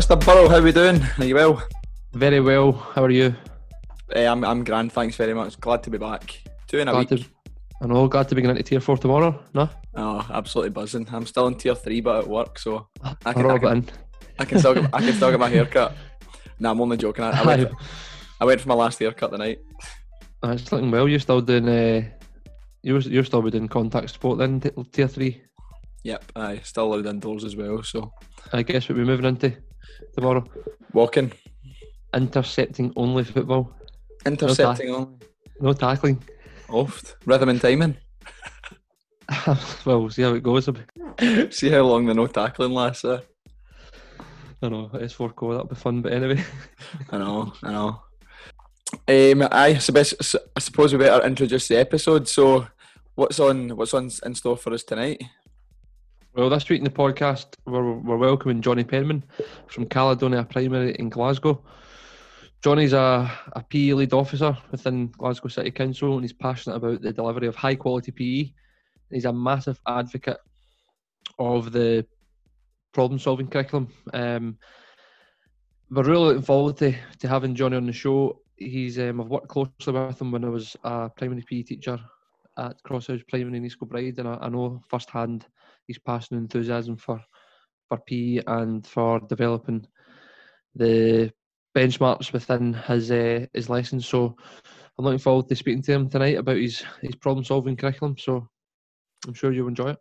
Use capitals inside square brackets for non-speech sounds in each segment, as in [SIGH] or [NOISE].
Mr. Burrow, how are we doing? Are you well? Very well. How are you? Uh, I'm, I'm grand, thanks very much. Glad to be back. Two in a Glad week. to, I know. Glad to be going into tier four tomorrow. No, Oh, absolutely buzzing. I'm still in tier three, but at work, so I I can, I it can. I can still get, [LAUGHS] I can still get my haircut. Nah, I'm only joking. I, I, went, for, I went for my last haircut tonight. Uh, It's looking well. You're still doing. Uh, you're you're still doing contact sport then, t- tier three. Yep, aye, still allowed indoors as well. So I guess what we're moving into tomorrow. walking, Intercepting only football. intercepting only, No tackling. oft, rhythm and timing. [LAUGHS] well, we'll see how it goes. [LAUGHS] See how long the no tackling lasts. Uh. I know it's four core. That'll be fun. But anyway, [LAUGHS] I know, I know. Um, I, suppose, I suppose we better introduce the episode. So, what's on what's on in store for us tonight? Well, this week in the podcast, we're we're welcoming Johnny Penman from Caledonia Primary in Glasgow. Johnny's a, a PE lead officer within Glasgow City Council and he's passionate about the delivery of high quality PE. He's a massive advocate of the problem solving curriculum. Um, we're really looking forward to, to having Johnny on the show. He's um, I've worked closely with him when I was a primary PE teacher at Crosshouse Primary in East Kilbride, and I, I know firsthand his passion and enthusiasm for for PE and for developing the benchmarks within his uh, his lessons. So I'm looking forward to speaking to him tonight about his his problem solving curriculum. So I'm sure you'll enjoy it.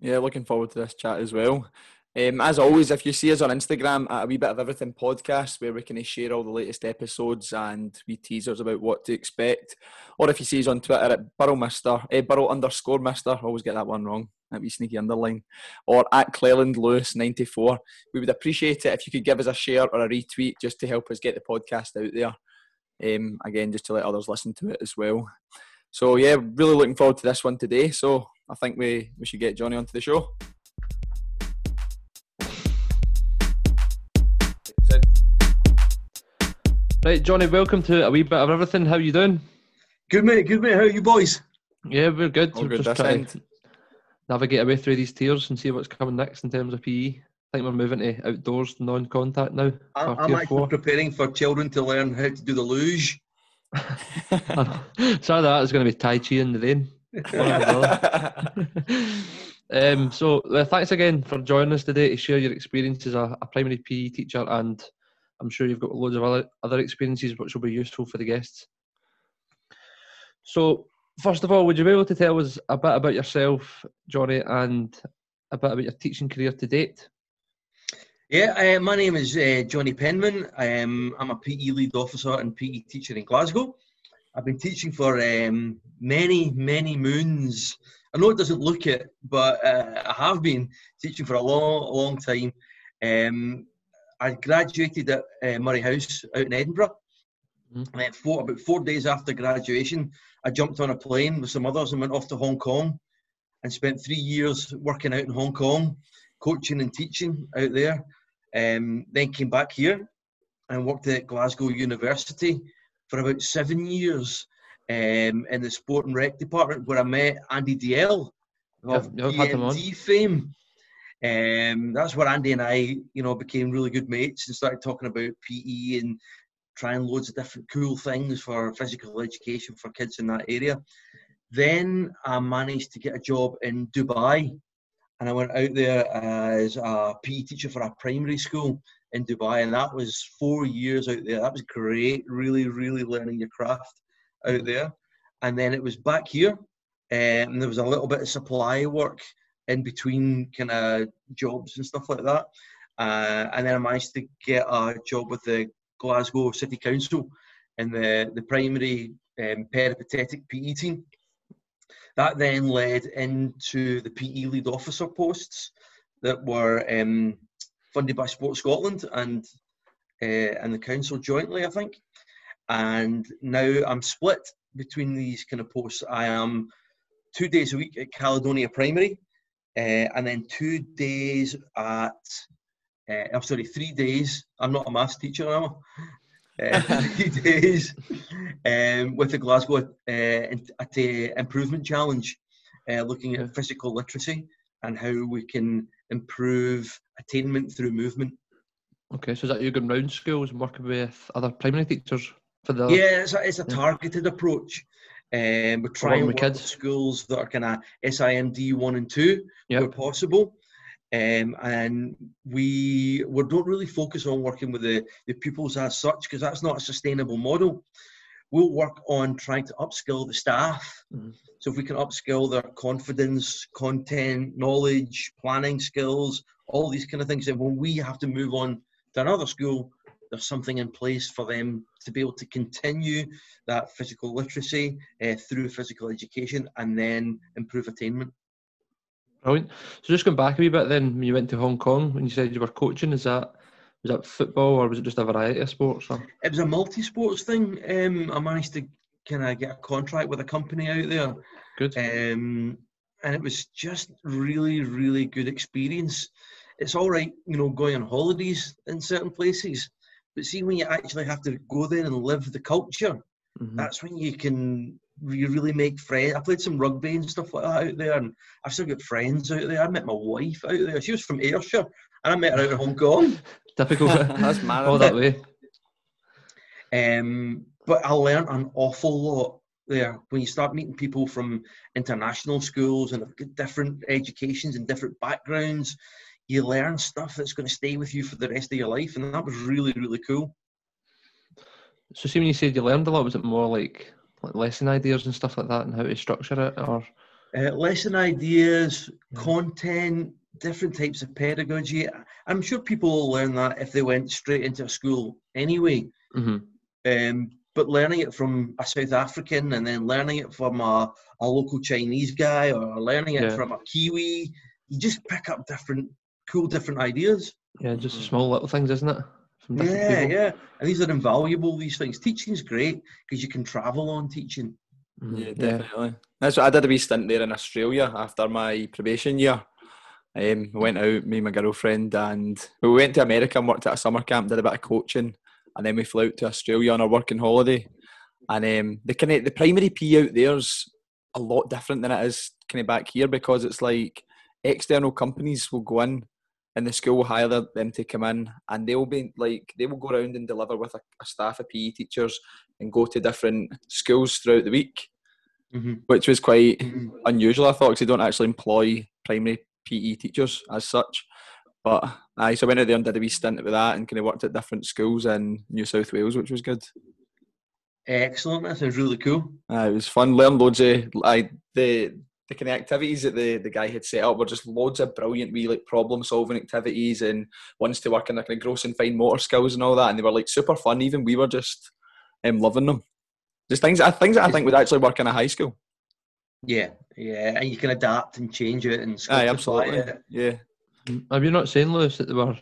Yeah, looking forward to this chat as well. Um, as always, if you see us on Instagram at a wee bit of everything podcast, where we can share all the latest episodes and wee teasers about what to expect, or if you see us on Twitter at Burrow Mister, eh, Burrow underscore Mister, always get that one wrong, that wee sneaky underline, or at Cleland Lewis ninety four. We would appreciate it if you could give us a share or a retweet just to help us get the podcast out there. Um, again, just to let others listen to it as well. So yeah, really looking forward to this one today. So I think we, we should get Johnny onto the show. Right, Johnny, welcome to a wee bit of everything. How you doing? Good mate, good mate. How are you boys? Yeah, we're good. All We're good just this trying end. to navigate our way through these tiers and see what's coming next in terms of PE. I think we're moving to outdoors non-contact now. I'm, I'm actually four. preparing for children to learn how to do the luge. [LAUGHS] Some of that is going to be Tai Chi in the rain. One or the other. [LAUGHS] um, so, uh, thanks again for joining us today to share your experience as a, a primary PE teacher, and I'm sure you've got loads of other, other experiences which will be useful for the guests. So, first of all, would you be able to tell us a bit about yourself, Johnny, and a bit about your teaching career to date? Yeah, uh, my name is uh, Johnny Penman. Um, I'm a PE lead officer and PE teacher in Glasgow. I've been teaching for um, many, many moons. I know it doesn't look it, but uh, I have been teaching for a long, long time. Um, I graduated at uh, Moray House out in Edinburgh. Uh, four, about four days after graduation, I jumped on a plane with some others and went off to Hong Kong and spent three years working out in Hong Kong, coaching and teaching out there. Um, then came back here and worked at Glasgow University for about seven years um, in the sport and rec department, where I met Andy Dale of Yeah, had. Fame. Um, that's where Andy and I, you know, became really good mates and started talking about PE and trying loads of different cool things for physical education for kids in that area. Then I managed to get a job in Dubai, and I went out there as a PE teacher for a primary school in Dubai, and that was four years out there. That was great, really, really learning your craft out there. And then it was back here, and there was a little bit of supply work in between kind of jobs and stuff like that. Uh, and then I managed to get a job with the Glasgow City Council in the, the primary um, peripatetic PE team. That then led into the PE lead officer posts that were um, funded by Sport Scotland and uh, and the council jointly, I think. And now I'm split between these kind of posts. I am two days a week at Caledonia Primary, uh, and then two days at uh, I'm sorry, three days. I'm not a maths teacher now. Uh, [LAUGHS] three days um, with the Glasgow uh, at the Improvement Challenge, uh, looking at physical literacy and how we can improve attainment through movement. Okay, so is that you going round schools and working with other primary teachers for the? Yeah, it's a, it's a targeted approach. Um, we're trying work kids? with schools that are kind of SIMD one and two, Yep. where possible. Um, and we we don't really focus on working with the, the pupils as such because that's not a sustainable model. We'll work on trying to upskill the staff. Mhm. So if we can upskill their confidence, content, knowledge, planning skills, all these kind of things, then when we have to move on to another school, there's something in place for them to be able to continue that physical literacy uh, through physical education and then improve attainment. Brilliant. So just going back a wee bit, then when you went to Hong Kong, when you said you were coaching, is that was that football or was it just a variety of sports? Or? It was a multi-sports thing. Um, I managed to kind of get a contract with a company out there, Good. um, and it was just really, really good experience. It's all right, you know, going on holidays in certain places, but see when you actually have to go there and live the culture, Mhm. that's when you can you really make friends. I played some rugby and stuff like that out there, and I've still got friends out there. I met my wife out there. She was from Ayrshire, and I met her out in Hong Kong. [LAUGHS] Typical. [LAUGHS] [LAUGHS] That's mad. All that way. Um, but I learned an awful lot there when you start meeting people from international schools and different educations and different backgrounds. You learn stuff that's going to stay with you for the rest of your life, and that was really, really cool. So see when you said you learned a lot, was it more like like lesson ideas and stuff like that, and how to structure it, or Uh, lesson ideas, Yeah. content, different types of pedagogy. I'm sure people will learn that if they went straight into a school anyway. hmm Um, but learning it from a South African and then learning it from a, a local Chinese guy or learning it Yeah. from a Kiwi, you just pick up different, cool, different ideas. yeah, just small little things, isn't it? From Yeah, people. yeah. And these are invaluable, these things. Teaching's great because you can travel on teaching. Mhm. Yeah, definitely. That's what I did a wee stint there in Australia after my probation year. Um, we went out, me and my girlfriend, and we went to America and worked at a summer camp, did a bit of coaching, and then we flew out to Australia on our working holiday. And um, the kind of the primary P out there's a lot different than it is kind of back here because it's like external companies will go in and the school will hire them to come in and they'll be like they will go around and deliver with a, a staff of PE teachers and go to different schools throughout the week Mm-hmm. which was quite unusual. I thought because they don't actually employ primary PE teachers as such. But aye, so I went out there and did a wee stint with that and kind of worked at different schools in New South Wales, which was good. Excellent. That sounds really cool. Aye, it was fun. Learned loads of I the the kind of activities that the, the guy had set up were just loads of brilliant wee like problem solving activities and ones to work on like kind of gross and fine motor skills and all that. And they were like super fun. Even we were just um, loving them. Just things I things that I think would actually work in a high school. Yeah, yeah. And you can adapt and change it and Aye, absolutely. it. Yeah. Have you not seen Lewis, that they were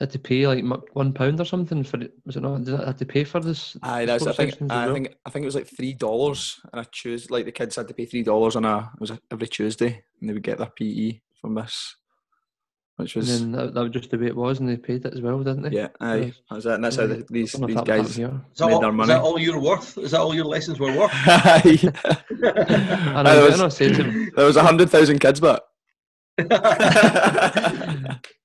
had to pay like one pound or something for it? Was it not? Did I have to pay for this? Aye, that's I think I well? think I think it was like three dollars and I Tuesday. Like the kids had to pay three dollars on a it was every Tuesday, and they would get their PE from this, which And was then that, that was just the way it was, and they paid it as well, didn't they? yeah, aye, Yes. that's it. And that's how the, these these know if that was guys happening Is that, made all, their is money. that all you're worth? Is that all your lessons were worth? [LAUGHS] Aye. Aye, [LAUGHS] I there was- not say to him, [LAUGHS] there was a hundred thousand kids, but [LAUGHS]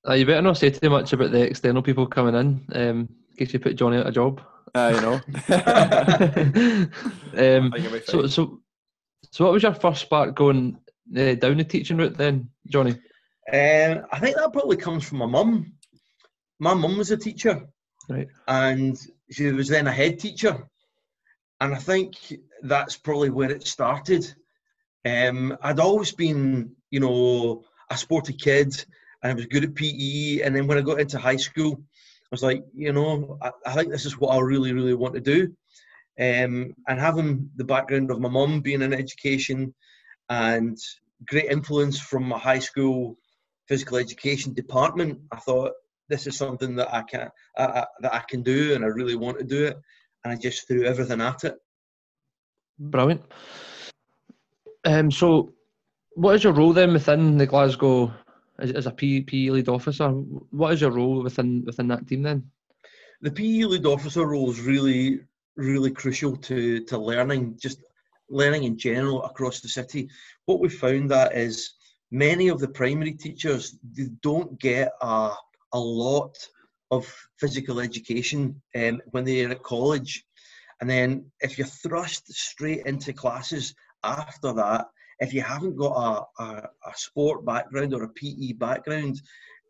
uh, you better not say too much about the external people coming in, um, in case you put Johnny out of job. uh, you know. [LAUGHS] um, I think it'll be so, so, so, what was your first spark going uh, down the teaching route then, Johnny? Um, I think that probably comes from my mum. My mum was a teacher, Right. and she was then a head teacher, and I think that's probably where it started. Um, I'd always been, you know, a sporty kid, and I was good at PE. And then when I got into high school, I was like, you know, I, I think this is what I really, really want to do. Um, and having the background of my mum being in education and great influence from my high school physical education department, I thought this is something that I can I, I, that I can do, and I really want to do it. And I just threw everything at it. Brilliant. Um, so, what is your role then within the Glasgow as, as a PE, lead officer? What is your role within within that team then? The PE lead officer role is really, really crucial to to learning, just learning in general across the city. What we found that is many of the primary teachers don't get a a lot of physical education um, when they're at college. And then if you're thrust straight into classes after that, if you haven't got a, a, a sport background or a PE background,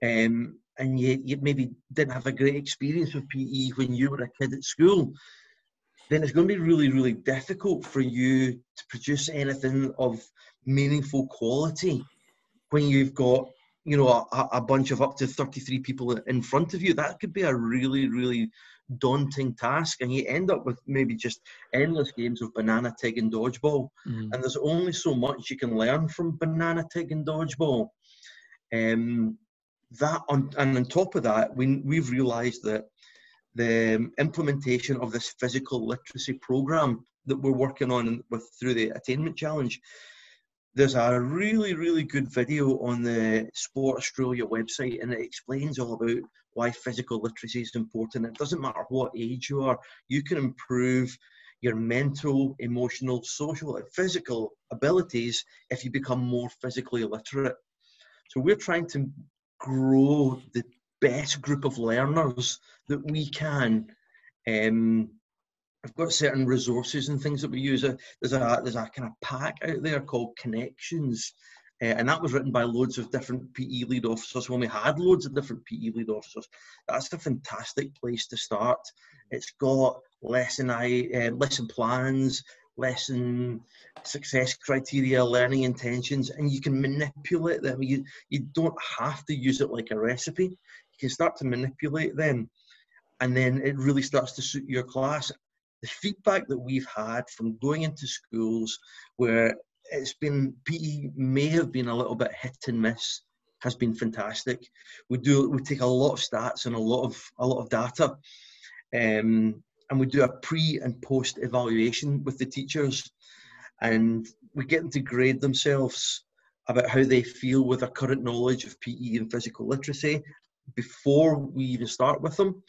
um, and you, you maybe didn't have a great experience with PE when you were a kid at school, then it's going to be really, really difficult for you to produce anything of meaningful quality when you've got you know a, a, bunch of up to 33 people in front of you. That could be a really really daunting task and you end up with maybe just endless games of banana tig and dodgeball mm. and there's only so much you can learn from banana tig and dodgeball um, that on, and on top of that we, we've realized that the implementation of this physical literacy program that we're working on with through the attainment challenge there's a really, really good video on the Sport Australia website, and it explains all about why physical literacy is important. It doesn't matter what age you are, you can improve your mental, emotional, social, and physical abilities if you become more physically literate. So we're trying to grow the best group of learners that we can um, I've got certain resources and things that we use. There's a there's a kind of pack out there called Connections, uh, and that was written by loads of different PE lead officers when we had loads of different PE lead officers. That's a fantastic place to start. It's got lesson I uh, lesson plans, lesson success criteria, learning intentions, and you can manipulate them. You you don't have to use it like a recipe. You can start to manipulate them and then it really starts to suit your class the feedback that we've had from going into schools where it's been PE may have been a little bit hit and miss has been fantastic. We do we take a lot of stats and a lot of a lot of data, um, and we do a pre and post evaluation with the teachers, and we get them to grade themselves about how they feel with their current knowledge of PE and physical literacy before we even start with them.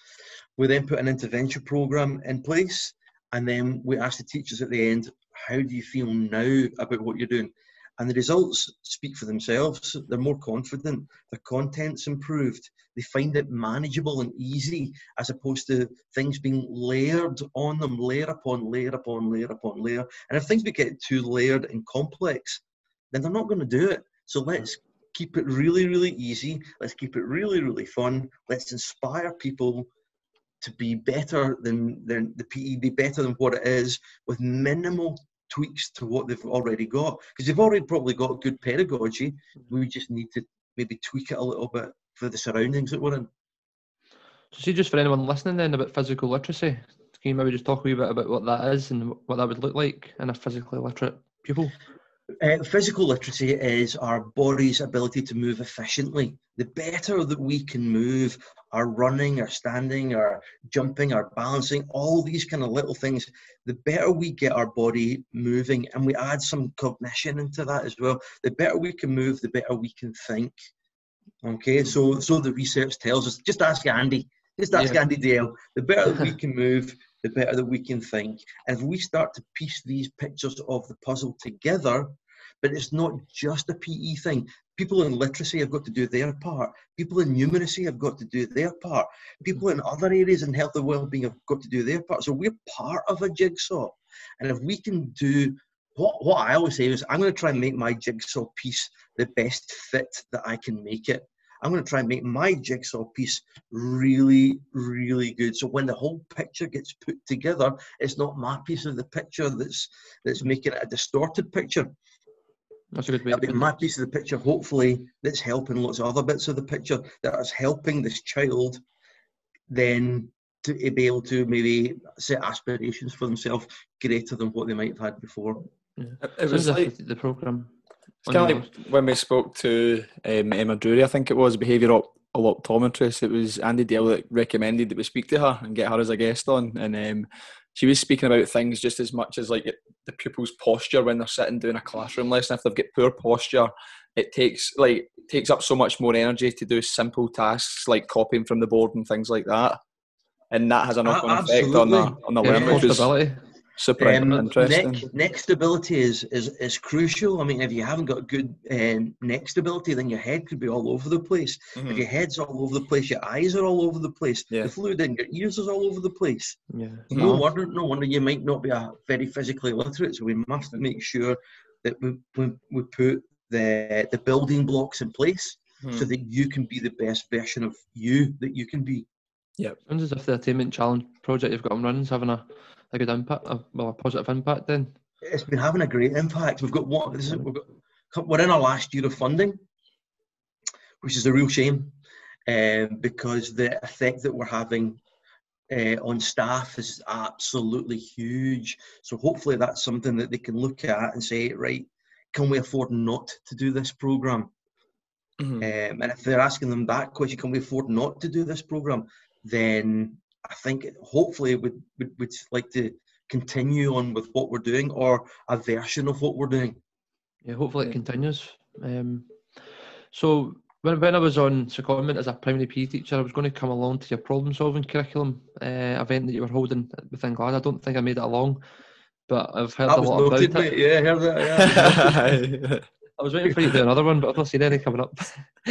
We then put an intervention program in place and then we ask the teachers at the end, how do you feel now about what you're doing? And the results speak for themselves. They're more confident. The content's improved. They find it manageable and easy as opposed to things being layered on them, layer upon layer upon layer upon layer. And if things get too layered and complex, then they're not going to do it. So let's keep it really, really easy. Let's keep it really, really fun. Let's inspire people to be better than, than the PE, be better than what it is with minimal tweaks to what they've already got. Because they've already probably got good pedagogy. We just need to maybe tweak it a little bit for the surroundings that we're in. So, see, just for anyone listening then about physical literacy, can you maybe just talk a wee bit about what that is and what that would look like in a physically literate pupil? Uh, physical literacy is our body's ability to move efficiently. The better that we can move, our running, our standing, our jumping, our balancing, all these kind of little things, the better we get our body moving and we add some cognition into that as well. The better we can move, the better we can think. Okay, so so the research tells us. Just ask Andy. Just ask yeah. Andy Dale. The better we [LAUGHS] can move, the better that we can think. And if we start to piece these pictures of the puzzle together, but it's not just a PE thing. People in literacy have got to do their part. People in numeracy have got to do their part. People in other areas in health and well-being have got to do their part. So we're part of a jigsaw. And if we can do what, what I always say is I'm going to try and make my jigsaw piece the best fit that I can make it. I'm going to try and make my jigsaw piece really, really good. So when the whole picture gets put together, it's not my piece of the picture that's that's making it a distorted picture. That's a good way. It'll be my piece of the picture, hopefully, that's helping lots of other bits of the picture that is helping this child then to be able to maybe set aspirations for themselves greater than what they might have had before. Yeah. It, was like the program it's kind of like when we spoke to um, Emma Drury, I think it was, a behavioural optometrist. It was Andy Dale that recommended that we speak to her and get her as a guest on. And um, she was speaking about things just as much as like the pupils' posture when they're sitting doing a classroom lesson. If they've got poor posture, it takes like takes up so much more energy to do simple tasks like copying from the board and things like that. And that has a knock-on effect on the on the yeah, learner. Super um, interesting. Neck, neck stability is, is is crucial. I mean, if you haven't got good um, neck stability, then your head could be all over the place. Mm-hmm. If your head's all over the place, your eyes are all over the place. Yeah. The fluid in your ears is all over the place. Yeah. No mm-hmm. wonder, no wonder you might not be a very physically literate. So we must make sure that we, we, we put the the building blocks in place hmm. so that you can be the best version of you that you can be. Yeah, sounds as if the attainment challenge project you've got on running is having a, a good impact, a, well, a positive impact. Then it's been having a great impact. We've got what this is, we've got, we're in our last year of funding, which is a real shame, um, because the effect that we're having uh, on staff is absolutely huge. So hopefully that's something that they can look at and say, right, can we afford not to do this program? Mm-hmm. Um, and if they're asking them that question, can we afford not to do this program? Then I think hopefully would would would like to continue on with what we're doing or a version of what we're doing. Yeah, hopefully it continues. Um, so when, when I was on secondment as a primary PE teacher, I was going to come along to your problem solving curriculum uh, event that you were holding within Glad. I don't think I made it along, but I've heard that a lot about it. Mate. Yeah, heard that. Yeah. [LAUGHS] [LAUGHS] [LAUGHS] I was waiting for you to do another one, but I've not seen any coming up. [LAUGHS]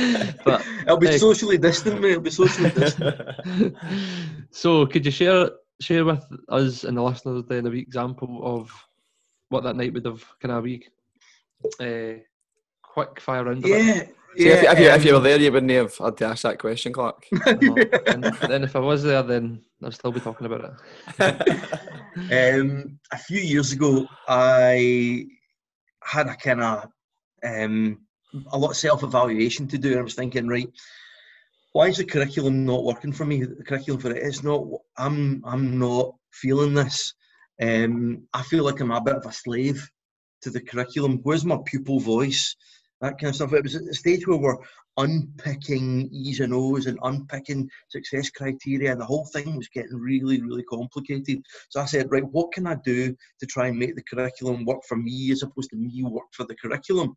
but it'll be uh, socially distant, mate. It'll be socially distant. [LAUGHS] so, could you share share with us and the listeners then a wee example of what that night would have kind of be uh, quick fire round? Yeah. See, yeah, if, if, you, if you were there, you wouldn't have had to ask that question, Clark. [LAUGHS] and then if I was there, then I'd still be talking about it. um, a few years ago, I had a kind of um, a lot of self-evaluation to do, and I was thinking, right, why is the curriculum not working for me? The curriculum for it is not. I'm I'm not feeling this. Um, I feel like I'm a bit of a slave to the curriculum. Where's my pupil voice? that kind of stuff. It was at the stage where we're unpicking E's and O's and unpicking success criteria, and the whole thing was getting really, really complicated. So I said, right, what can I do to try and make the curriculum work for me as opposed to me work for the curriculum?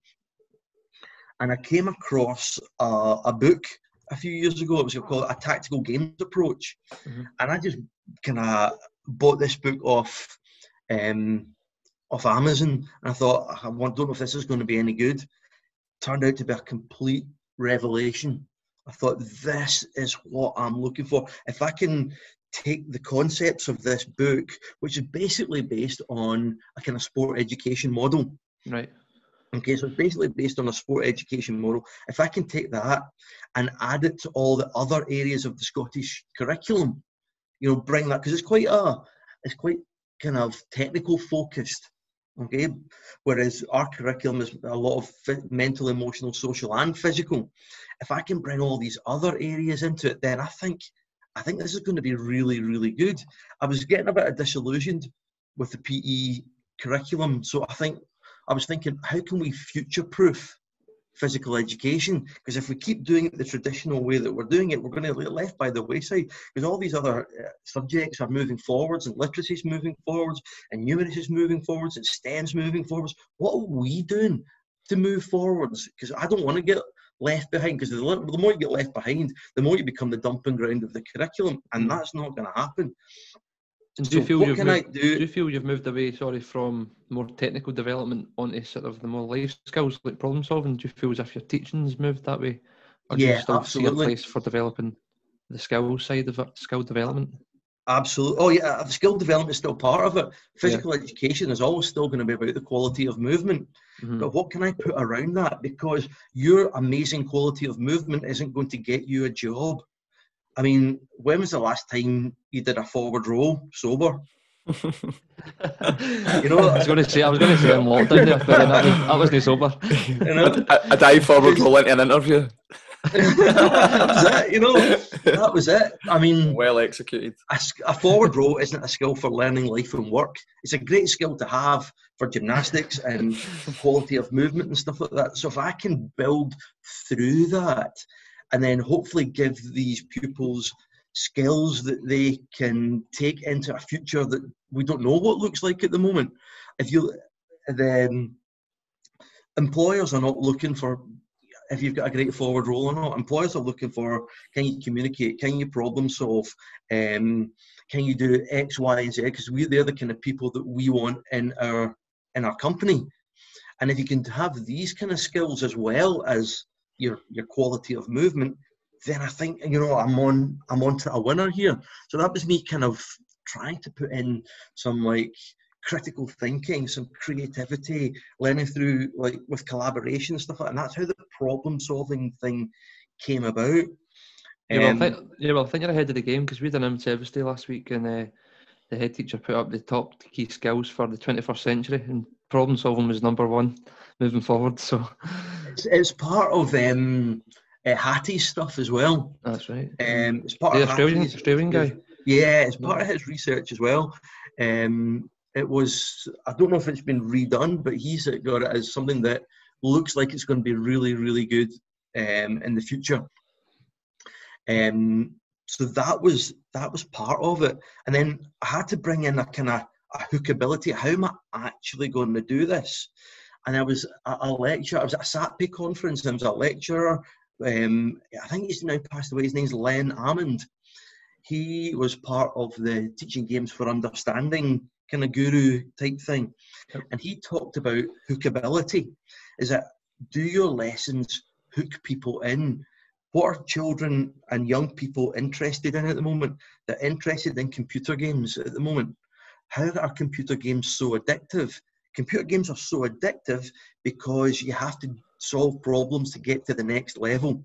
And I came across a, a book a few years ago. It was called A Tactical Games Approach, mm-hmm. and I just kind of bought this book off. Um, off Amazon, and I thought I don't know if this is going to be any good turned out to be a complete revelation. I thought this is what I'm looking for. If I can take the concepts of this book, which is basically based on a kind of sport education model. Right. Okay, so it's basically based on a sport education model. If I can take that and add it to all the other areas of the Scottish curriculum, you know, bring that because it's quite a, it's quite kind of technical focused. Okay, whereas our curriculum is a lot of mental, emotional, social, and physical. If I can bring all these other areas into it, then I think I think this is going to be really, really good. I was getting a bit disillusioned with the PE curriculum, so I think I was thinking, how can we future-proof physical education because if we keep doing it the traditional way that we're doing it, we're going to get left by the wayside because all these other uh, subjects are moving forwards and literacy is moving forwards and numeracy is moving forwards and STEM's moving forwards. What are we doing to move forwards? Because I don't want to get left behind because the, the more you get left behind, the more you become the dumping ground of the curriculum and that's not going to happen. And do you feel you've moved, do? do? you feel you've moved away, sorry, from more technical development onto sort of the more life skills like problem solving? Do you feel as if your teaching's moved that way? Or do you still absolutely. see a place for developing the skill side of it, skill development? Absolutely. Oh yeah, skill development is still part of it. Physical yeah. education is always still going to be about the quality of movement. Mm-hmm. But what can I put around that? Because your amazing quality of movement isn't going to get you a job. I mean, when was the last time you did a forward roll sober? [LAUGHS] you know, I was going to say, I was going to say i'm in lockdown there, but then that, was, that sober. You know, a, a dive forward roll into an interview. [LAUGHS] that was it, you know. That was it. I mean, well executed. A, a, forward roll isn't a skill for learning life and work. It's a great skill to have for gymnastics and quality of movement and stuff like that. So if I can build through that, and then hopefully give these pupils skills that they can take into a future that we don't know what looks like at the moment. If you then employers are not looking for if you've got a great forward roll or not. Employers are looking for can you communicate, can you problem solve, um, can you do X, Y, and Z? Because we they're the kind of people that we want in our in our company. And if you can have these kind of skills as well as your your quality of movement, then I think you know I'm on I'm on to a winner here. So that was me kind of trying to put in some like critical thinking, some creativity, learning through like with collaboration and stuff like that. And that's how the problem solving thing came about. Yeah, well, I think, yeah, well, I think you're ahead of the game because we did an service day last week and uh, the head teacher put up the top key skills for the 21st century and problem solving was number one moving forward. So [LAUGHS] it's, it's part of um, uh, Hattie's stuff as well. That's right. Um, it's part the of Australian, Australian guy. Yeah, it's part of his research as well. Um, it was I don't know if it's been redone, but he's got it as something that looks like it's going to be really, really good um, in the future. Um, so that was that was part of it, and then I had to bring in a kind of a hookability. How am I actually going to do this? And I was at a lecture. I was at a SATPE conference. And I was a lecturer. Um, I think he's now passed away. His name's Len Almond. He was part of the Teaching Games for Understanding kind of guru type thing, and he talked about hookability. Is that do your lessons hook people in? What are children and young people interested in at the moment? They're interested in computer games at the moment. How are computer games so addictive? Computer games are so addictive because you have to solve problems to get to the next level.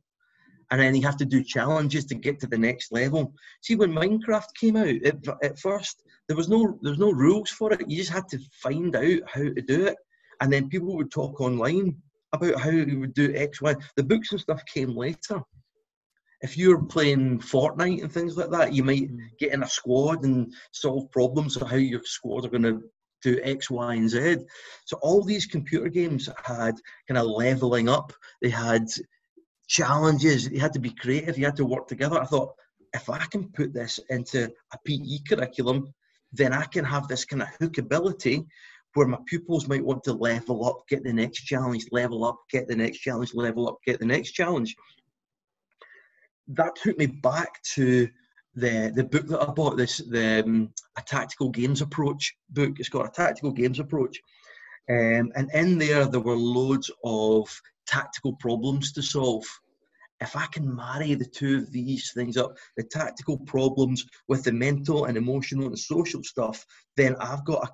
And then you have to do challenges to get to the next level. See, when Minecraft came out, it, at first there was no there was no rules for it. You just had to find out how to do it, and then people would talk online about how you would do X, Y. The books and stuff came later. If you're playing Fortnite and things like that, you might mm. get in a squad and solve problems of how your squad are going to do X, Y, and Z. So all these computer games had kind of leveling up. They had challenges. You had to be creative. You had to work together. I thought if I can put this into a PE curriculum, then I can have this kind of hookability where my pupils might want to level up, get the next challenge, level up, get the next challenge, level up, get the next challenge. That took me back to the the book that I bought, this the um, a tactical games approach book. It's got a tactical games approach, um, and in there there were loads of tactical problems to solve. If I can marry the two of these things up, the tactical problems with the mental and emotional and social stuff, then I've got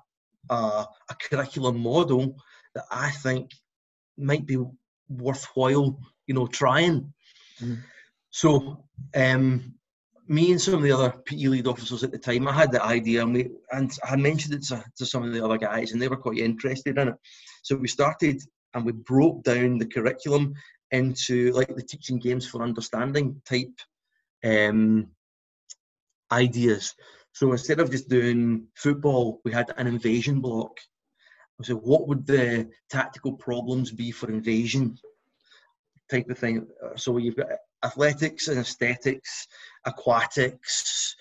a, a, a curriculum model that I think might be worthwhile, you know, trying. Mm. So, um, me and some of the other PE lead officers at the time, I had the idea, and we and I mentioned it to, to some of the other guys, and they were quite interested in it. So we started and we broke down the curriculum into like the teaching games for understanding type um, ideas. So instead of just doing football, we had an invasion block. So what would the tactical problems be for invasion type of thing? So you've got athletics and aesthetics, aquatics,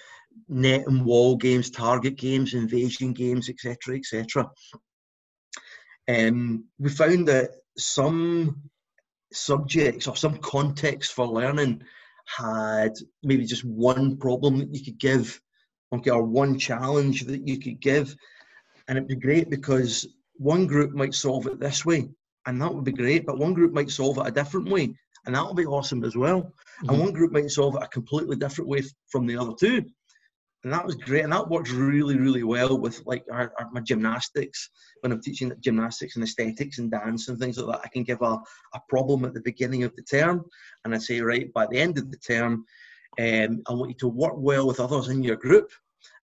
net and wall games, target games, invasion games, etc., etc. Um, we found that some subjects or some context for learning had maybe just one problem that you could give, okay, or one challenge that you could give, and it'd be great because one group might solve it this way, and that would be great, but one group might solve it a different way, and that'll be awesome as well. Mm-hmm. And one group might solve it a completely different way from the other two and that was great and that works really really well with like our, our, my gymnastics when i'm teaching gymnastics and aesthetics and dance and things like that i can give a, a problem at the beginning of the term and i say right by the end of the term um, i want you to work well with others in your group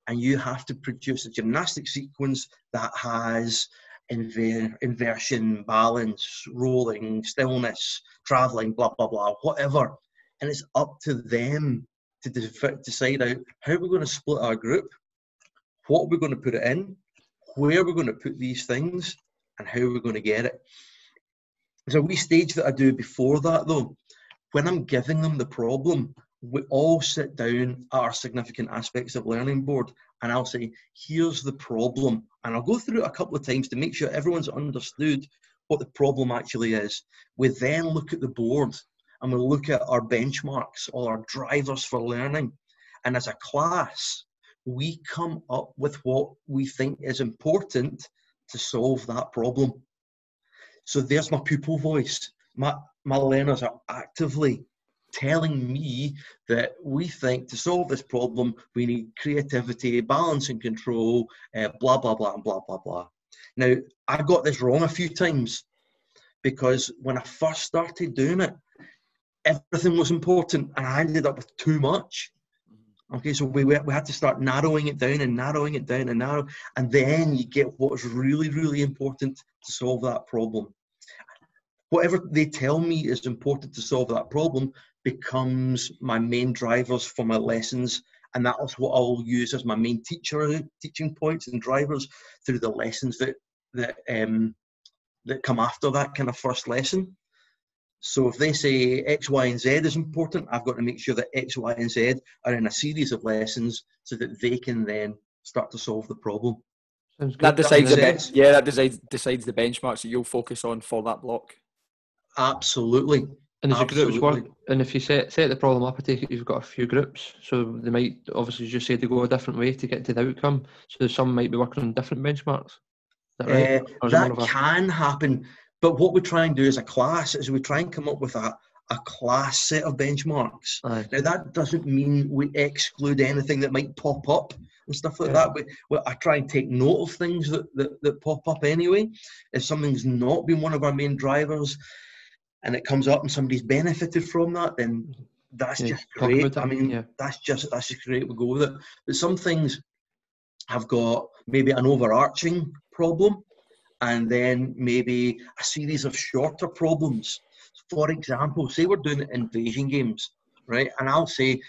and you have to produce a gymnastic sequence that has inver- inversion balance rolling stillness traveling blah blah blah whatever and it's up to them to decide out how we're going to split our group, what we're going to put it in, where we're going to put these things, and how we're going to get it. There's a wee stage that I do before that though. When I'm giving them the problem, we all sit down at our significant aspects of learning board and I'll say, here's the problem. And I'll go through it a couple of times to make sure everyone's understood what the problem actually is. We then look at the board and we look at our benchmarks or our drivers for learning. And as a class, we come up with what we think is important to solve that problem. So there's my pupil voice. My, my learners are actively telling me that we think to solve this problem, we need creativity, balance and control, uh, blah, blah, blah, and blah, blah, blah. Now, I got this wrong a few times because when I first started doing it, everything was important and I ended up with too much. Okay, so we, we had to start narrowing it down and narrowing it down and narrow, and then you get what's really, really important to solve that problem. Whatever they tell me is important to solve that problem becomes my main drivers for my lessons, and that's what I'll use as my main teacher teaching points and drivers through the lessons that that um, that come after that kind of first lesson. So if they say X, Y, and Z is important, I've got to make sure that X, Y, and Z are in a series of lessons so that they can then start to solve the problem. That decides the ben- yeah, that decides decides the benchmarks that you'll focus on for that block. Absolutely. And Absolutely. groups work, and if you set set the problem up, I take it you've got a few groups, so they might obviously just say they go a different way to get to the outcome. So some might be working on different benchmarks. That, right? uh, that can happen. But what we try and do as a class is we try and come up with a, a class set of benchmarks. Aye. Now that doesn't mean we exclude anything that might pop up and stuff like yeah. that. We, we, I try and take note of things that, that, that pop up anyway. If something's not been one of our main drivers and it comes up and somebody's benefited from that, then that's yeah, just great. I mean, yeah. that's just that's just great. We go with it. But some things have got maybe an overarching problem and then maybe a series of shorter problems. For example, say we're doing invasion games, right? And I'll say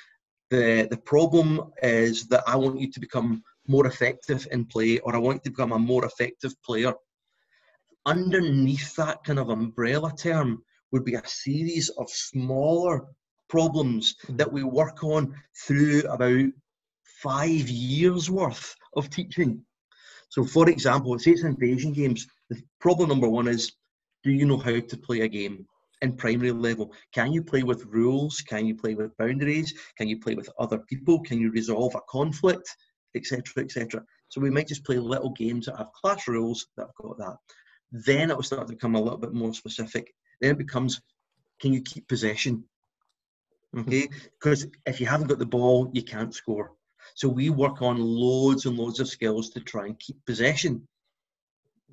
the the problem is that I want you to become more effective in play, or I want you to become a more effective player. Underneath that kind of umbrella term would be a series of smaller problems mm. that we work on through about five years worth of teaching. So, for example, say it's invasion games. The problem number one is do you know how to play a game in primary level? Can you play with rules? Can you play with boundaries? Can you play with other people? Can you resolve a conflict? Etc. Etc. So we might just play little games that have class rules that have got that. Then it will start to become a little bit more specific. Then it becomes, can you keep possession? Okay, hmm. because if you haven't got the ball, you can't score. So we work on loads and loads of skills to try and keep possession.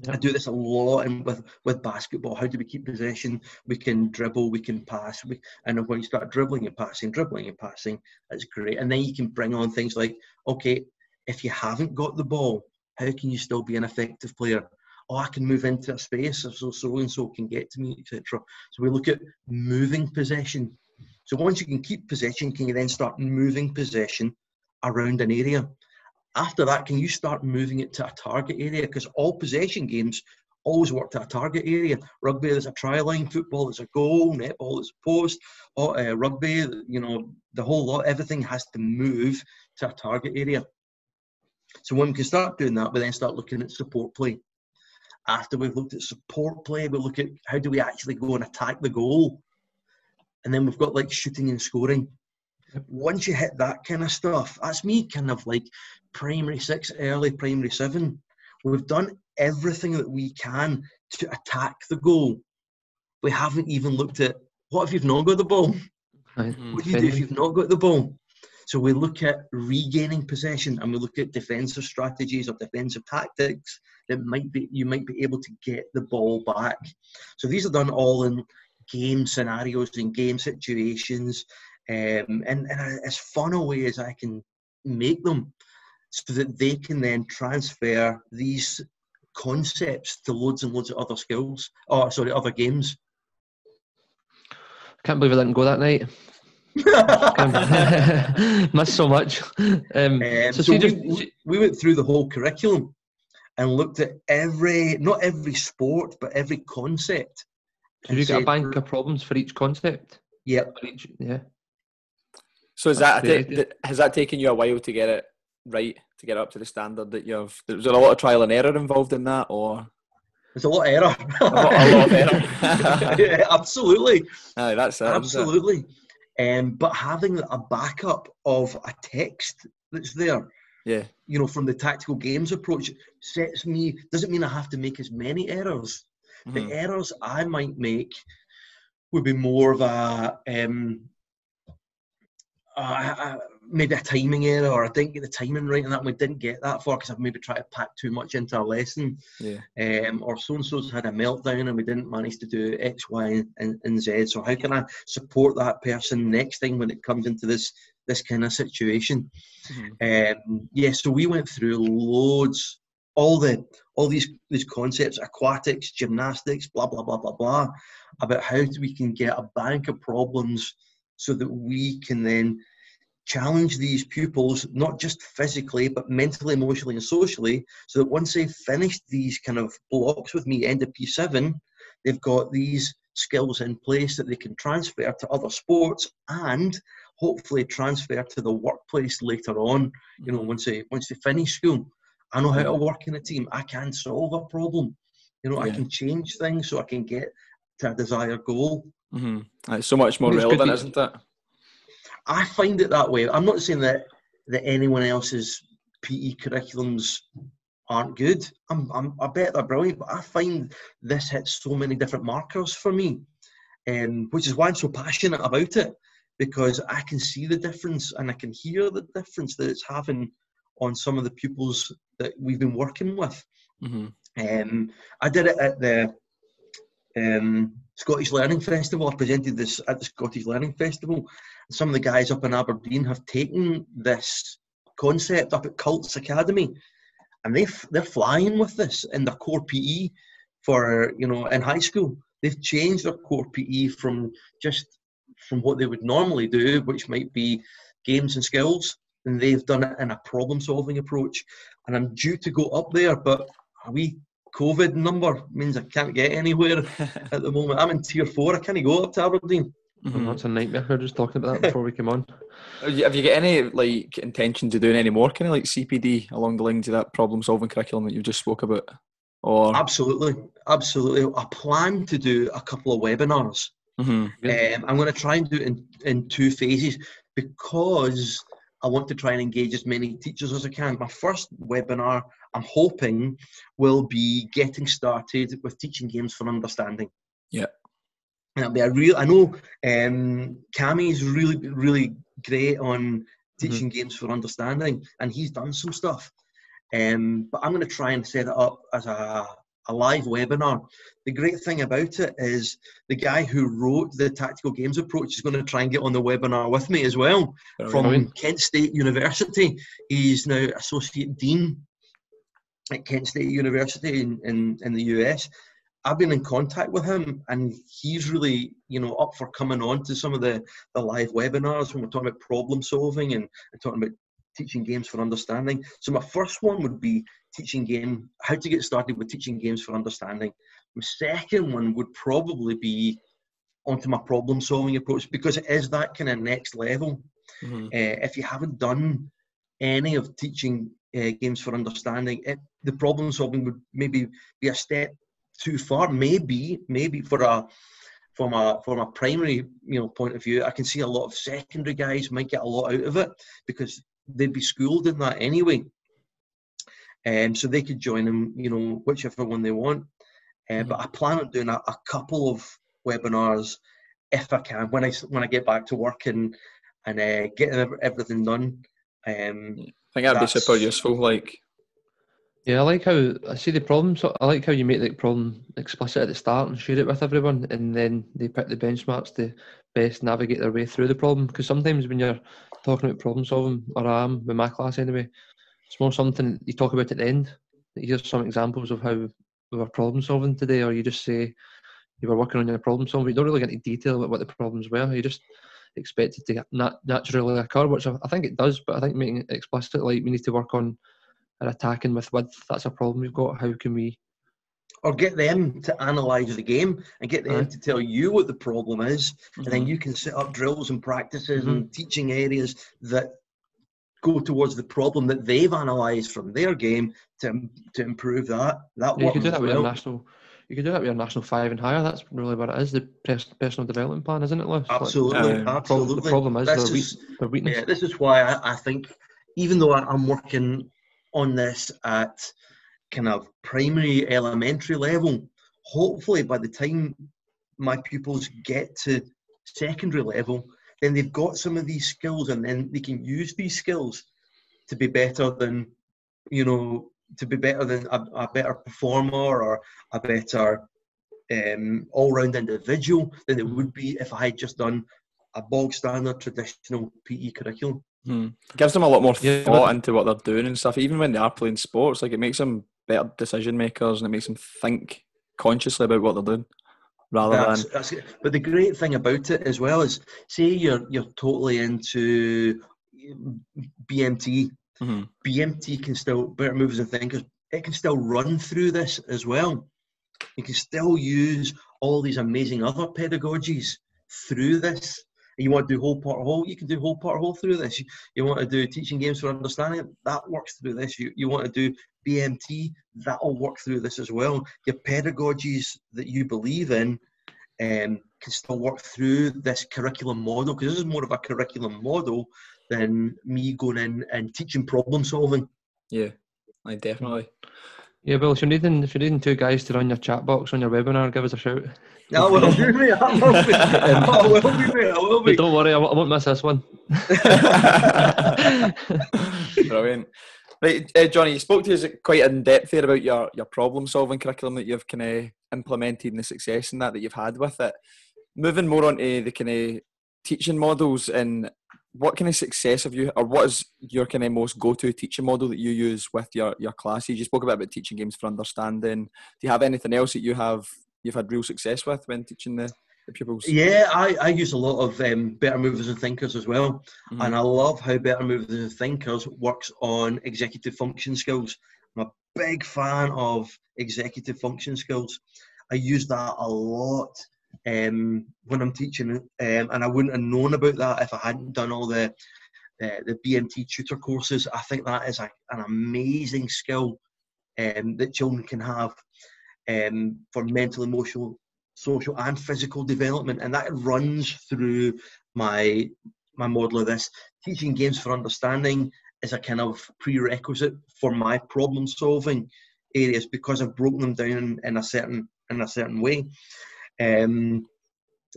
Yep. I do this a lot and with, with basketball. How do we keep possession? We can dribble, we can pass. We, and when you start dribbling and passing, dribbling and passing, that's great. And then you can bring on things like, okay, if you haven't got the ball, how can you still be an effective player? Oh, I can move into a space so so and so can get to me, etc. So we look at moving possession. So once you can keep possession, can you then start moving possession around an area. After that, can you start moving it to a target area? Because all possession games always work to a target area. Rugby, there's a try line. Football, there's a goal. Netball, there's a post. Or, uh, rugby, you know, the whole lot, everything has to move to a target area. So when we can start doing that, we then start looking at support play. After we've looked at support play, we look at how do we actually go and attack the goal. And then we've got like shooting and scoring once you hit that kind of stuff, that's me kind of like primary six, early primary seven. We've done everything that we can to attack the goal. We haven't even looked at what if you've not got the ball? Mm-hmm. What do you do if you've not got the ball? So we look at regaining possession and we look at defensive strategies or defensive tactics that might be you might be able to get the ball back. So these are done all in game scenarios and game situations um, and in as fun a way as I can make them so that they can then transfer these concepts to loads and loads of other skills, or oh, sorry, other games. Can't believe I didn't go that night. [LAUGHS] Missed so much. Um, um, so, so we, just... we went through the whole curriculum and looked at every, not every sport, but every concept. Have you got a bank of problems for each concept? Yep. Each, yeah. So is that has that taken you a while to get it right to get up to the standard that you've? Was there a lot of trial and error involved in that, or? There's a lot of error. a, lot, a lot of error. [LAUGHS] yeah, absolutely. Aye, that's it. Absolutely. Um, but having a backup of a text that's there, Yeah. you know, from the tactical games approach, sets me. Doesn't mean I have to make as many errors. Mhm. The errors I might make would be more of a um, uh, uh, maybe a timing error, or I didn't get the timing right, and that we didn't get that far because I've maybe tried to pack too much into a lesson, Yeah. um, or so and so's had a meltdown and we didn't manage to do X, Y, and, and Z. So how can I support that person next time when it comes into this this kind of situation? Mhm. Um, yeah, so we went through loads, all the all these these concepts, aquatics, gymnastics, blah blah blah blah blah, about how we can get a bank of problems so that we can then challenge these pupils not just physically but mentally, emotionally, and socially, so that once they've finished these kind of blocks with me, end of P7, they've got these skills in place that they can transfer to other sports and hopefully transfer to the workplace later on you know once they once they finish school. I know how to work in a team. I can solve a problem. You know i can change things so i can get to a desired goal. Hmm It's so much more relevant, isn't it? I find it that way. I'm not saying that that anyone else's pe curriculums aren't good. I'm, I'm i bet they're brilliant but i find this hits so many different markers for me um, which is why i'm so passionate about it because i can see the difference and i can hear the difference that it's having on some of the pupils that we've been working with. Hmm Um, I did it at the um, Scottish Learning Festival. I presented this at the Scottish Learning Festival. Some of the guys up in Aberdeen have taken this concept up at Cults Academy, and they they're flying with this in their core PE for you know in high school. They've changed their core PE from just from what they would normally do, which might be games and skills, and they've done it in a problem-solving approach. And I'm due to go up there, but a wee COVID number means I can't get anywhere [LAUGHS] at the moment. I'm in tier four. I can't go up to Aberdeen. Mhm. That's a nightmare. We were just talking about that before we came on. [LAUGHS] Have you, have you got any like intention to doing any more kind of like CPD along the lines of that problem solving curriculum that you just spoke about? Or Absolutely, absolutely. I plan to do a couple of webinars. Mhm. Um, I'm going to try and do it in, in two phases because I want to try and engage as many teachers as I can. My first webinar, I'm hoping, will be getting started with teaching games for understanding. Yeah. And it'll be a real. I know um, is really, really great on teaching games for understanding, and he's done some stuff. Um, but I'm going to try and set it up as a, a live webinar. The great thing about it is the guy who wrote the tactical games approach is going to try and get on the webinar with me as well from Brilliant. Kent State University. He's now associate dean at Kent State University in, in, in the US. I've been in contact with him and he's really, you know, up for coming on to some of the, the live webinars when we're talking about problem solving and, and talking about teaching games for understanding. So my first one would be teaching game, how to get started with teaching games for understanding. My second one would probably be onto my problem solving approach because it is that kind of next level. Mhm. Uh, if you haven't done any of teaching uh, games for understanding, it, the problem solving would maybe be a step too far. Maybe, maybe for a from a from a primary you know point of view, I can see a lot of secondary guys might get a lot out of it because they'd be schooled in that anyway. Um, so they could join them, you know, whichever one they want. Uh, But I plan on doing a, a couple of webinars if I can when I s- when I get back to work and and uh, getting everything done. Um, I think that'd be super useful. Like, Yeah, I like how I see the problem. So I like how you make the problem explicit at the start and share it with everyone, and then they pick the benchmarks to best navigate their way through the problem. Because sometimes when you're talking about problem solving, or I am with my class anyway, it's more something you talk about at the end. Here's some examples of how we were problem solving today, or you just say you were working on your problem solving. You don't really get into detail about what the problems were. You just expect it to nat- naturally occur, which I I think it does. But I think making it explicit, like we need to work on are attacking with width. That's a problem we've got. How can we? or get them to analyze the game and get them to tell you what the problem is, and then Mhm. you can set up drills and practices Mhm. and teaching areas that go towards the problem that they've analysed from their game to to improve that that Yeah, you one could do as that with your well. national You could do that with your national five and higher. That's really what it is. The personal development plan, isn't it, Lewis? Absolutely, like, uh, absolutely. The problem is this their, is, their weakness. Yeah, this is why I, I think, even though I'm working on this at kind of primary, elementary level, hopefully by the time my pupils get to secondary level, then they've got some of these skills and then they can use these skills to be better than, you know, to be better than a, a better performer or a better um, all-round individual than it would be if I had just done a bog standard traditional PE curriculum. Hmm. Gives them a lot more yeah, thought into what they're doing and stuff. Even when they are playing sports, like it makes them better decision makers and it makes them think consciously about what they're doing rather that's, than. That's, but the great thing about it as well is, say you're you're totally into BMT. Mm-hmm. BMT can still better movers and thinkers. It can still run through this as well. You can still use all these amazing other pedagogies through this. You want to do whole part whole, you can do whole part whole through this. You, you want to do teaching games for understanding, that works through this. You, you want to do BMT, that'll work through this as well. Your pedagogies that you believe in um, can still work through this curriculum model because this is more of a curriculum model than me going in and teaching problem solving. Yeah, I definitely. Yeah, well, if you're needing if you're needing two guys to run your chat box on your webinar, give us a shout. No, will do, mate. I will be. I will be, mate. [LAUGHS] I will be. Don't worry, I won't miss this one. [LAUGHS] Brilliant. Right, uh, Johnny, you spoke to us quite in depth there about your, your problem solving curriculum that you've kind of implemented and the success in that that you've had with it. Moving more on to the kind of teaching models and what kind of success have you, or what is your kind of most go-to teaching model that you use with your your classes? You spoke a bit about teaching games for understanding. Do you have anything else that you have you've had real success with when teaching the the pupils? Yeah, I, I use a lot of um, Better Movers and Thinkers as well. Mm-hmm. And I love how Better Movers and Thinkers works on executive function skills. I'm a big fan of executive function skills. I use that a lot um, when I'm teaching, um, and I wouldn't have known about that if I hadn't done all the uh, the BMT tutor courses. I think that is a, an amazing skill um, that children can have um, for mental, emotional, social and physical development, and that runs through my my model of this. Teaching games for understanding is a kind of prerequisite for my problem solving areas because I've broken them down in, in a certain in a certain way. Um,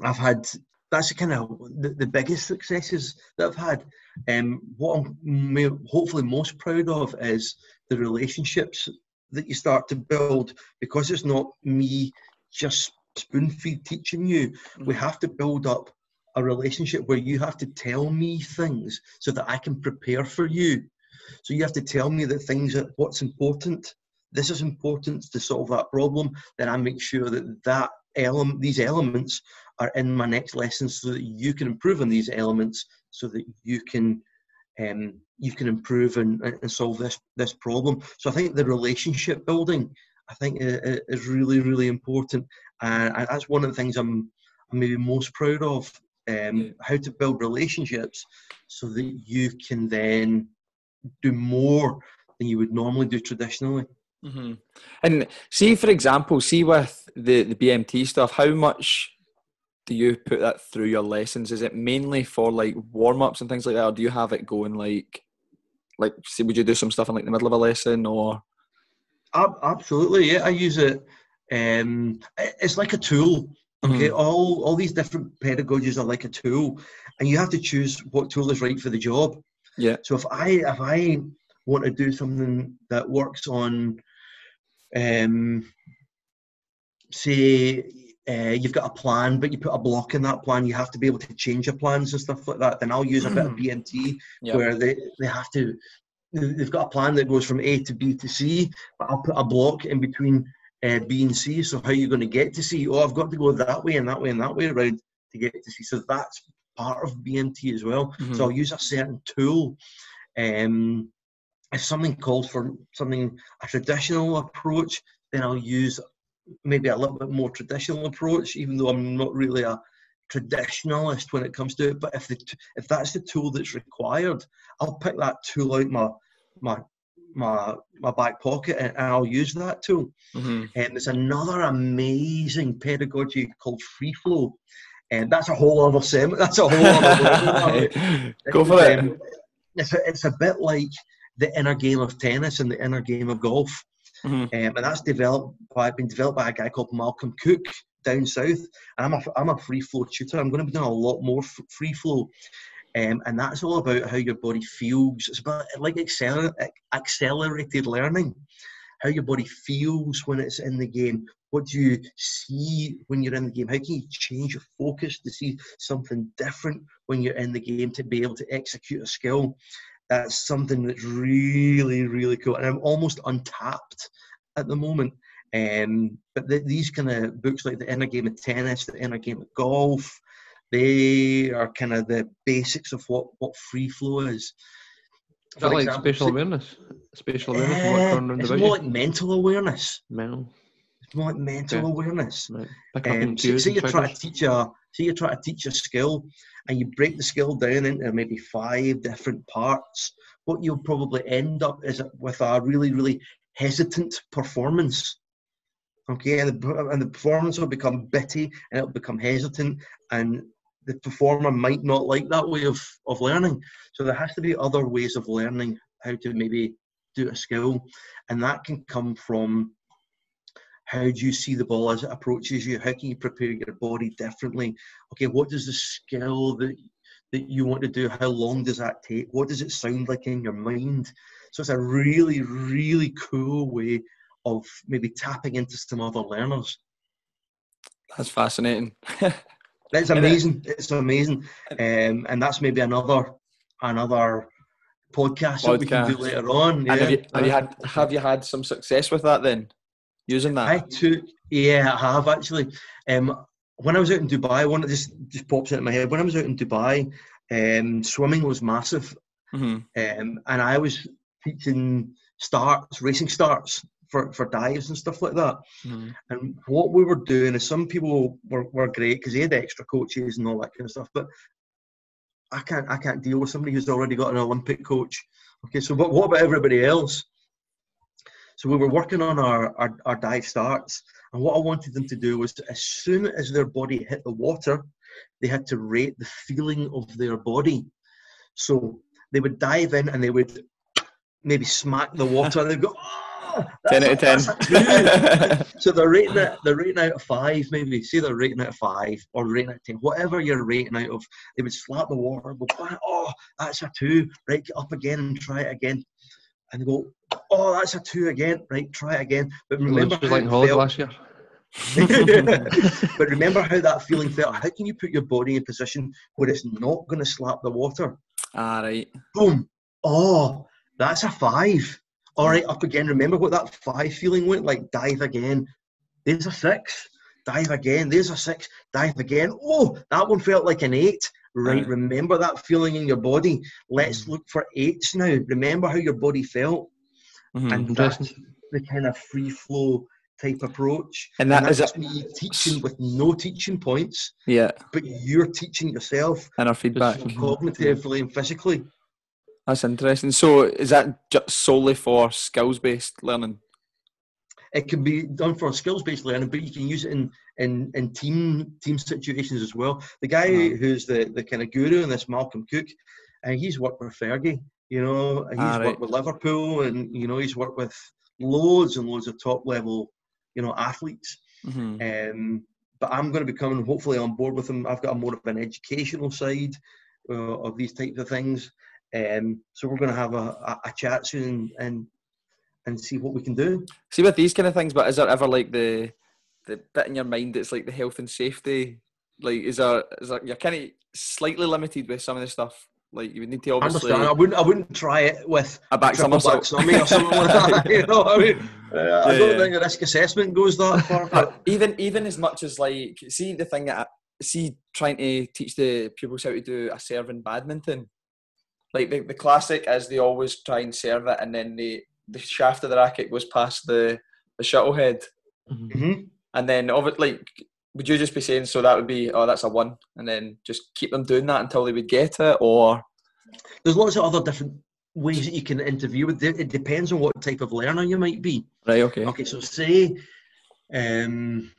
I've had that's kind of the, the, biggest successes that I've had. Um, what I'm hopefully most proud of is the relationships that you start to build because it's not me just spoon feed teaching you. We mm-hmm. have to build up a relationship where you have to tell me things so that I can prepare for you. So you have to tell me that things are what's important. This is important to solve that problem. Then I make sure that that element, these elements, are in my next lesson, so that you can improve on these elements, so that you can um, you can improve and, and solve this this problem. So I think the relationship building, I think, is really really important and that's one of the things I'm, I'm maybe most proud of. Um, how to build relationships so that you can then do more than you would normally do traditionally. Mm-hmm. And see, for example, see with the, the BMT stuff, how much do you put that through your lessons? Is it mainly for like warm ups and things like that, or do you have it going like, like, see, would you do some stuff in like the middle of a lesson or? Absolutely, yeah. I use it um, it's like a tool. Okay, mm-hmm. all all these different pedagogies are like a tool, and you have to choose what tool is right for the job. Yeah. So if I if I want to do something that works on, um, say uh, you've got a plan, but you put a block in that plan, you have to be able to change your plans and stuff like that. Then I'll use a bit of BMT yep. where they, they have to, they've got a plan that goes from A to B to C, but I'll put a block in between uh, B and C. So how are you going to get to C? Oh, I've got to go that way and that way and that way around to get to C. So that's part of BMT as well. Mm-hmm. So I'll use a certain tool. Um, if something calls for something a traditional approach, then I'll use maybe a little bit more traditional approach, even though I'm not really a traditionalist when it comes to it. But if the if that's the tool that's required, I'll pick that tool out my my my my back pocket, and I'll use that tool. Mhm. And there's another amazing pedagogy called free flow, and that's a whole other segment. That's a whole other. [LAUGHS] Go for it. Um, It's a, it's a bit like the inner game of tennis and the inner game of golf, Mhm. um, and that's developed by been developed by a guy called Malcolm Cook down south. And I'm a I'm a free flow tutor. I'm going to be doing a lot more f- free flow. Um, and that's all about how your body feels. It's about like acceler- accelerated learning, how your body feels when it's in the game. What do you see when you're in the game? How can you change your focus to see something different when you're in the game to be able to execute a skill? That's something that's really, really cool. And I'm almost untapped at the moment. Um, but th- these kind of books, like the inner game of tennis, the inner game of golf, they are kind of the basics of what what free flow is. Is that For like example, spatial awareness? Spatial awareness of what's going on it's more you? like mental awareness. Mental. It's more like mental Okay. awareness. Right. Um, on say, cues say and you're trying to teach a say you're trying to teach a skill, and you break the skill down into maybe five different parts. What you'll probably end up is with a really really hesitant performance. Okay, and the, and the performance will become bitty and it'll become hesitant, and the performer might not like that way of, of learning. So there has to be other ways of learning how to maybe do a skill, and that can come from how do you see the ball as it approaches you? How can you prepare your body differently? Okay, what does the skill that that you want to do? How long does that take? What does it sound like in your mind? So it's a really, really cool way of maybe tapping into some other learners. That's fascinating. [LAUGHS] that's amazing. It's amazing, um, and that's maybe another another podcast, that we can do later on. And yeah. have you, have you had have you had some success with that then? Using that? I took, yeah, I have actually. Um, when I was out in Dubai, one that just just pops into my head. When I was out in Dubai, um, swimming was massive, hmm um, and I was teaching starts, racing starts for, for dives and stuff like that. hmm And what we were doing is some people were, were great because they had extra coaches and all that kind of stuff, but I can't I can't deal with somebody who's already got an Olympic coach. Okay, so what, what about everybody else? So we were working on our, our, our dive starts, and what I wanted them to do was as soon as their body hit the water, they had to rate the feeling of their body. So they would dive in and they would maybe smack the water and they'd go, oh, 10 out of 10. that's a [LAUGHS] two." so they're rating it, they're rating out of five, maybe. Say they're rating out of five or rating out of ten, whatever you're rating out of. They would slap the water, go, oh, that's a two, right, get up again and try it again. And go, oh, that's a two again, right, try it again. But remember was how like it felt. last year. [LAUGHS] but remember how that feeling felt. How can you put your body in a position where it's not going to slap the water? All right. Boom. Oh, that's a five. All right, up again. Remember what that five feeling went like? Dive again. There's a six. Dive again. There's a six. Dive again. Oh, that one felt like an eight. Right. Right. Remember that feeling in your body. Let's look for eights now. Remember how your body felt. Mhm. And that's the kind of free flow type approach. And that is that's a, me teaching with no teaching points, yeah, but you're teaching yourself and our feedback. Mhm. cognitively and physically. That's interesting. So is that just solely for skills based learning? It can be done for skills based learning, but you can use it in, in, in team team situations as well. The guy Uh-huh. who's the, the kind of guru in this, Malcolm Cook, and he's worked with Fergie, you know, he's Ah, right. worked with Liverpool, and you know, he's worked with loads and loads of top level, you know, athletes. hmm Um, but I'm going to be coming hopefully on board with them. I've got a more of an educational side uh, of these types of things. Um, so we're going to have a, a, a chat soon and and see what we can do. See with these kind of things, but is there ever like the the bit in your mind that's like the health and safety? Like, is there is there you're kind of slightly limited with some of the stuff? Like, you would need to obviously understand. I wouldn't. I wouldn't try it with a back triple back summy or something like that. [LAUGHS] You know I mean? Uh, I don't yeah. think the risk assessment goes that far. But But even even as much as like see the thing that I, see trying to teach the pupils how to do a serve in badminton, like the, the classic is they always try and serve it and then the the shaft of the racket goes past the the shuttle head Mhm. Mhm. and then of it like would you just be saying so that would be oh that's a one and then just keep them doing that until they would get it or there's lots of other different ways that you can interview with. It depends on what type of learner you might be. Right. Okay. Okay, so say, um,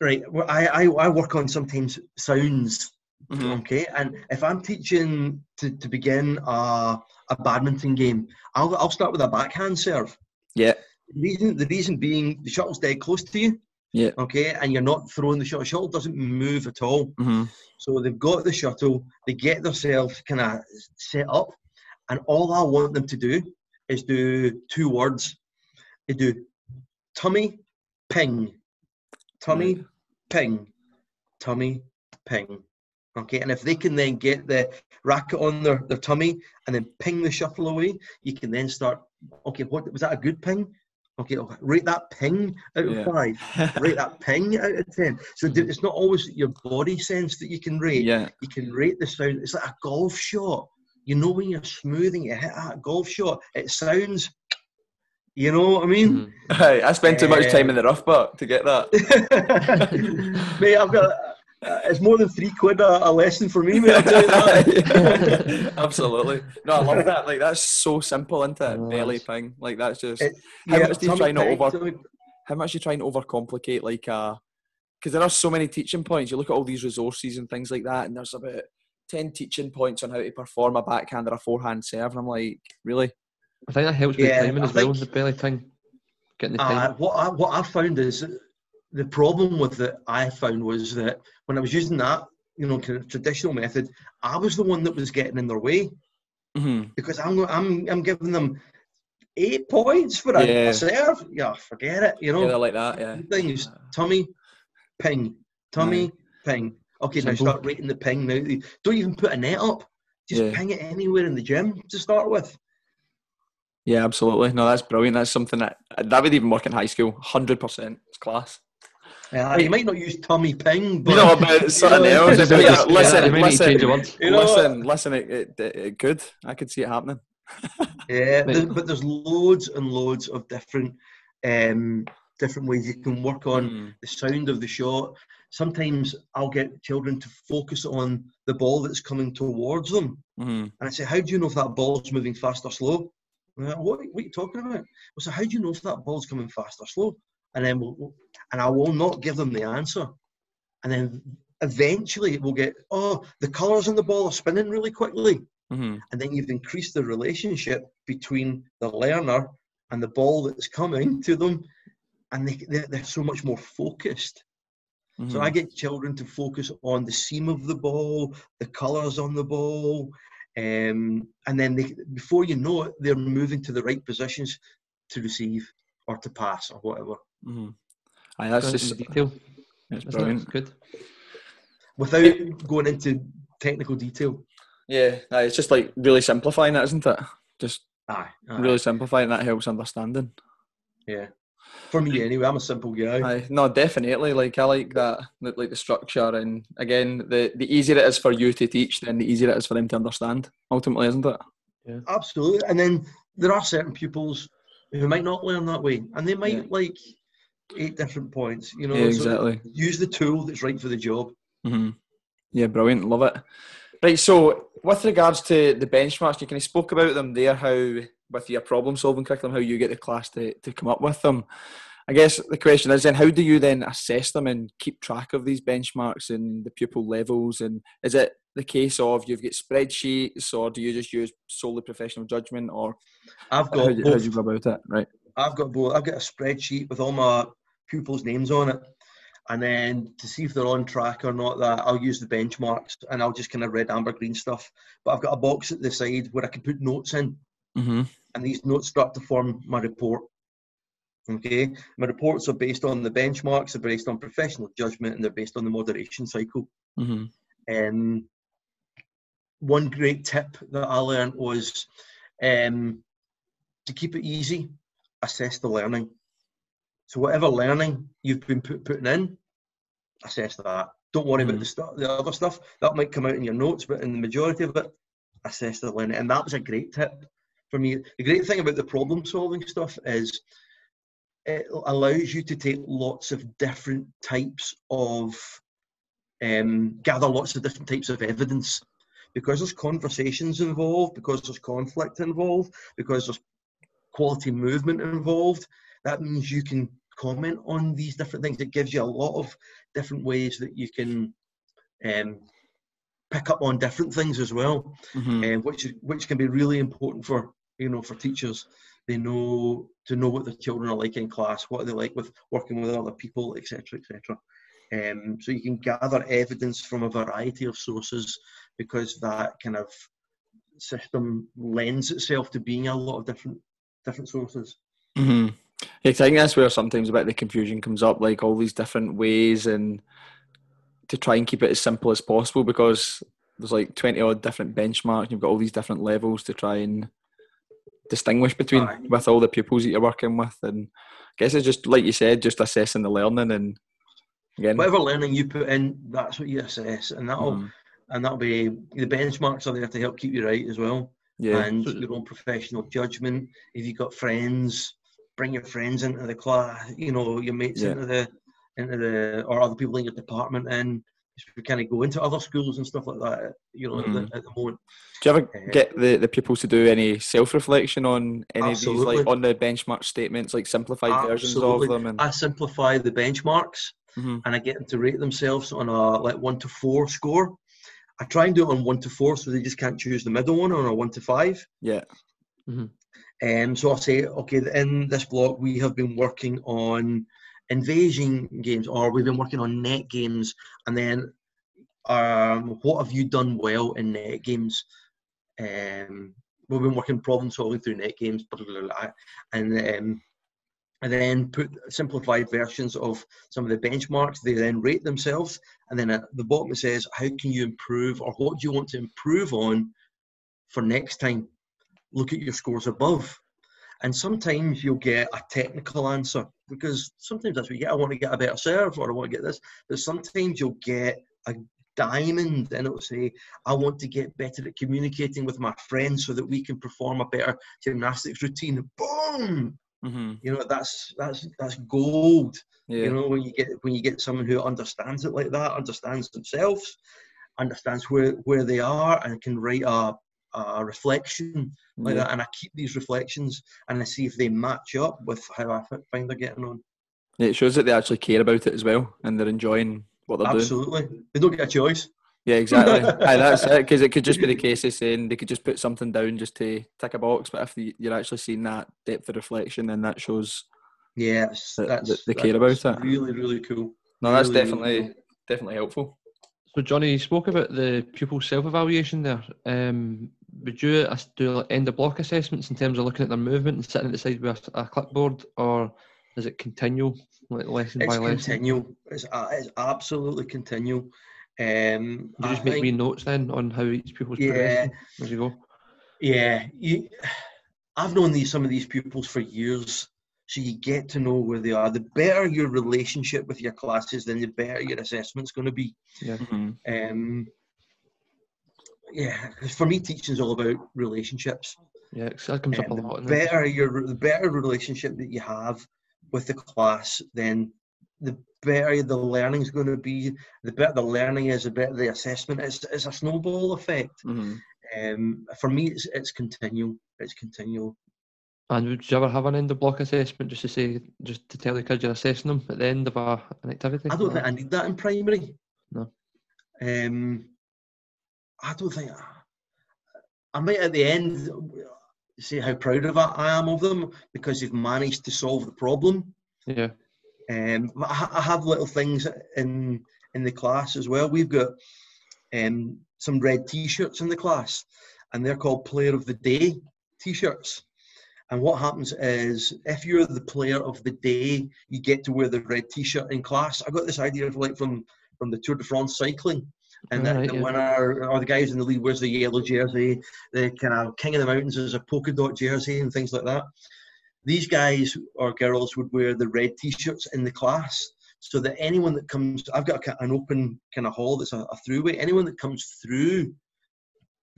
right, well, I, I I work on sometimes sounds. Mhm. Okay, and if I'm teaching to, to begin a, a badminton game, I'll I'll start with a backhand serve. Yeah. The reason the reason being the shuttle's dead close to you. Yeah. Okay, and you're not throwing the shuttle. Shuttle doesn't move at all. hmm So they've got the shuttle, they get themselves kind of set up, and all I want them to do is do two words. They do tummy, ping, tummy, Right. ping, tummy, ping. Okay, and if they can then get the racket on their, their tummy and then ping the shuttle away, you can then start. Okay, what was that a good ping? Okay, okay, rate that ping out of Yeah. five [LAUGHS] rate that ping out of 10. So it's not always your body sense that you can rate. yeah. You can rate the sound. It's like a golf shot. You know when you're smoothing, you hit that golf shot, it sounds, you know what I mean? [LAUGHS] Mhm. I spent too much time in the rough buck to get that. [LAUGHS] mate, I've got, uh, it's more than three quid a, a lesson for me, mate. I'll tell you that. [LAUGHS] [LAUGHS] Absolutely. No, I love that. Like that's so simple, isn't it? Oh, Belly that's- ping. Like that's just It- How yeah, much do you tummy try not over- tummy- how much you try and overcomplicate like uh because there are so many teaching points. You look at all these resources and things like that, and there's about ten teaching points on how to perform a backhand or a forehand serve, and I'm like, really? I think that helps with Yeah, timing I as well. think- The belly ping, getting the Uh, what I, what I found is that the problem with it I found was that when I was using that, you know, kind of traditional method, I was the one that was getting in their way Mm-hmm. because I'm I'm I'm giving them eight points for a, Yeah. a serve. Yeah, forget it. You know, Yeah, like that. Yeah. things tummy, ping, tummy, ping. Okay, now start rating the ping. Now don't even put a net up. Just Yeah. ping it anywhere in the gym to start with. Yeah, absolutely. No, that's brilliant. That's something that that would even work in high school. Hundred percent. It's class. Uh, you might not use Tommy ping, but You know about [LAUGHS] something else. Just- yeah, just- yeah, listen, you may need to change the listen, know listen, listen. It, it, it, it could. I could see it happening. [LAUGHS] Yeah, Right. but there's loads and loads of different um, different ways you can work on Mm. the sound of the shot. Sometimes I'll get children to focus on the ball that's coming towards them, Mhm. and I say, "How do you know if that ball's moving fast or slow?" Like, what, what are you talking about? Well, so how do you know if that ball's coming fast or slow? And then we'll, and I will not give them the answer, and then eventually we'll get, "Oh, the colours on the ball are spinning really quickly." Mhm. and then you've increased the relationship between the learner and the ball that's coming to them and they, they're, they're so much more focused so Mhm. i get children to focus on the seam of the ball the colors on the ball um, and then they, before you know it they're moving to the right positions to receive or to pass or whatever Mhm. Aye, that's just the detail. it's Isn't it? brilliant. Good. without going into technical detail Yeah, aye, it's just like really simplifying that, isn't it? Just aye, aye, really simplifying that helps understanding. yeah for me anyway i'm a simple guy Aye, no, definitely. Like I like that, like like the structure, and again, the the easier it is for you to teach, then the easier it is for them to understand. Ultimately, isn't it? Absolutely. And then there are certain pupils who might not learn that way, and they might Yeah. like eight different points. You know, yeah, so exactly. use the tool that's right for the job. hmm Yeah, brilliant. Love it. Right. So, with regards to the benchmarks, you kind of spoke about them there. How with your problem solving curriculum, how you get the class to to come up with them. I guess the question is then, how do you then assess them and keep track of these benchmarks and the pupil levels? And is it the case of you've got spreadsheets, or do you just use solely professional judgment, or I've got how both. do you go about it? Right. I've got both. I've got a spreadsheet with all my pupils' names on it, and then to see if they're on track or not, that I'll use the benchmarks and I'll just kind of red, amber, green stuff. But I've got a box at the side where I can put notes in, Mm-hmm. and these notes start to form my report. Okay, my reports are based on the benchmarks, they're based on professional judgment, and they're based on the moderation cycle. Mm-hmm. Um, one great tip that I learned was um, to keep it easy, assess the learning. So whatever learning you've been put, putting in, assess that. Don't worry about Mhm. the, the other stuff. That might come out in your notes, but in the majority of it, assess the learning. And that was a great tip for me. The great thing about the problem solving stuff is it allows you to take lots of different types of um, gather lots of different types of evidence because there's conversations involved, because there's conflict involved, because there's quality movement involved, that means you can comment on these different things. It gives you a lot of different ways that you can um, pick up on different things as well, Mhm. uh, which which can be really important for you know for teachers. They know to know what the children are like in class, what are they like with working with other people, etc., etc. Um, so you can gather evidence from a variety of sources because that kind of system lends itself to being a lot of different different sources. hmm 'cause I think that's where sometimes a bit of the confusion comes up, like all these different ways, and to try and keep it as simple as possible because there's like twenty odd different benchmarks. And you've got all these different levels to try and distinguish between Aye. with all the pupils that you're working with, and I guess it's just like you said, just assessing the learning and again. Whatever learning you put in, that's what you assess, and that'll mhm, and that'll be the benchmarks are there to help keep you right as well. yeah, and your own professional judgment. If you've got friends, bring your friends into the class. You know, your mates Yeah. into the into the or other people in your department, and we kind of go into other schools and stuff like that. You know, at, Mhm. the, at the moment. Do you ever Uh, get the, the pupils to do any self reflection on any of these, like on the benchmark statements, like simplified versions of them? And I simplify the benchmarks Mhm. and I get them to rate themselves on a like one to four score. I try and do it on one to four, so they just can't choose the middle one on a one to five. yeah, Um, so I'll say, okay, in this block we have been working on invasion games, or we've been working on net games, and then um, what have you done well in net games? Um, we've been working problem solving through net games, blah, blah, blah, and um, and then put simplified versions of some of the benchmarks. They then rate themselves, and then at the bottom it says, how can you improve, or what do you want to improve on for next time? Look at your scores above. And sometimes you'll get a technical answer because sometimes that's what you get. I want to get a better serve or I want to get this. But sometimes you'll get a diamond and it'll say, I want to get better at communicating with my friends so that we can perform a better gymnastics routine. Boom! hmm You know, that's that's that's gold. yeah, You know, when you get when you get someone who understands it like that, understands themselves, understands where where they are, and can write a, a reflection like yeah. that. And I keep these reflections and I see if they match up with how I find they're getting on. Yeah, It shows that they actually care about it as well, and they're enjoying what they're doing. Absolutely, they don't get a choice. Yeah, exactly. [LAUGHS] Aye, that's it. Because it could just be the case of saying they could just put something down just to tick a box, but if you- you're actually seeing that depth of reflection, then that shows. Yes, That- that's that they care about it. Really, really cool. No, that's Really, really definitely cool. definitely helpful. So, Johnny, you spoke about the pupil self-evaluation there. Um, would you as- do like end of block assessments in terms of looking at their movement and sitting at the side with a, a clipboard, or is it continual, like lesson It's by lesson? continual. It's, a- it's absolutely continual. Um, Do you I just make think- wee notes then on how each pupil's Yeah. progressing as you go? Yeah, you, I've known these some of these pupils for years, so you get to know where they are. The better your relationship with your classes, then the better your assessment's going to be. Mhm. Um, yeah, 'cause for me, teaching is all about relationships. Yeah, that comes up a lot. the better your the better relationship that you have with the class, then the better the learning is going to be. The better the learning is, the better the assessment is. It's a snowball effect. Mhm. Um, for me, it's it's continual. It's continual. And would you ever have an end of block assessment just to say, just to tell the kids you're assessing them at the end of a, an activity? I don't think I need that in primary. No. Um, I don't think I might at the end say how proud of I I am of them because they've managed to solve the problem. Yeah. Um, I have little things in in the class as well. We've got um, some red T-shirts in the class, and they're called Player of the Day T-shirts. And what happens is, if you're the player of the day, you get to wear the red T-shirt in class. I got this idea of like from from the Tour de France cycling, and the, Alright, the yeah. winner or the guys in the lead wears the yellow jersey. The kind of king of the mountains is a polka dot jersey and things like that. These guys or girls would wear the red T-shirts in the class, so that anyone that comes, I've got a, an open kind of hall that's a, a throughway. Anyone that comes through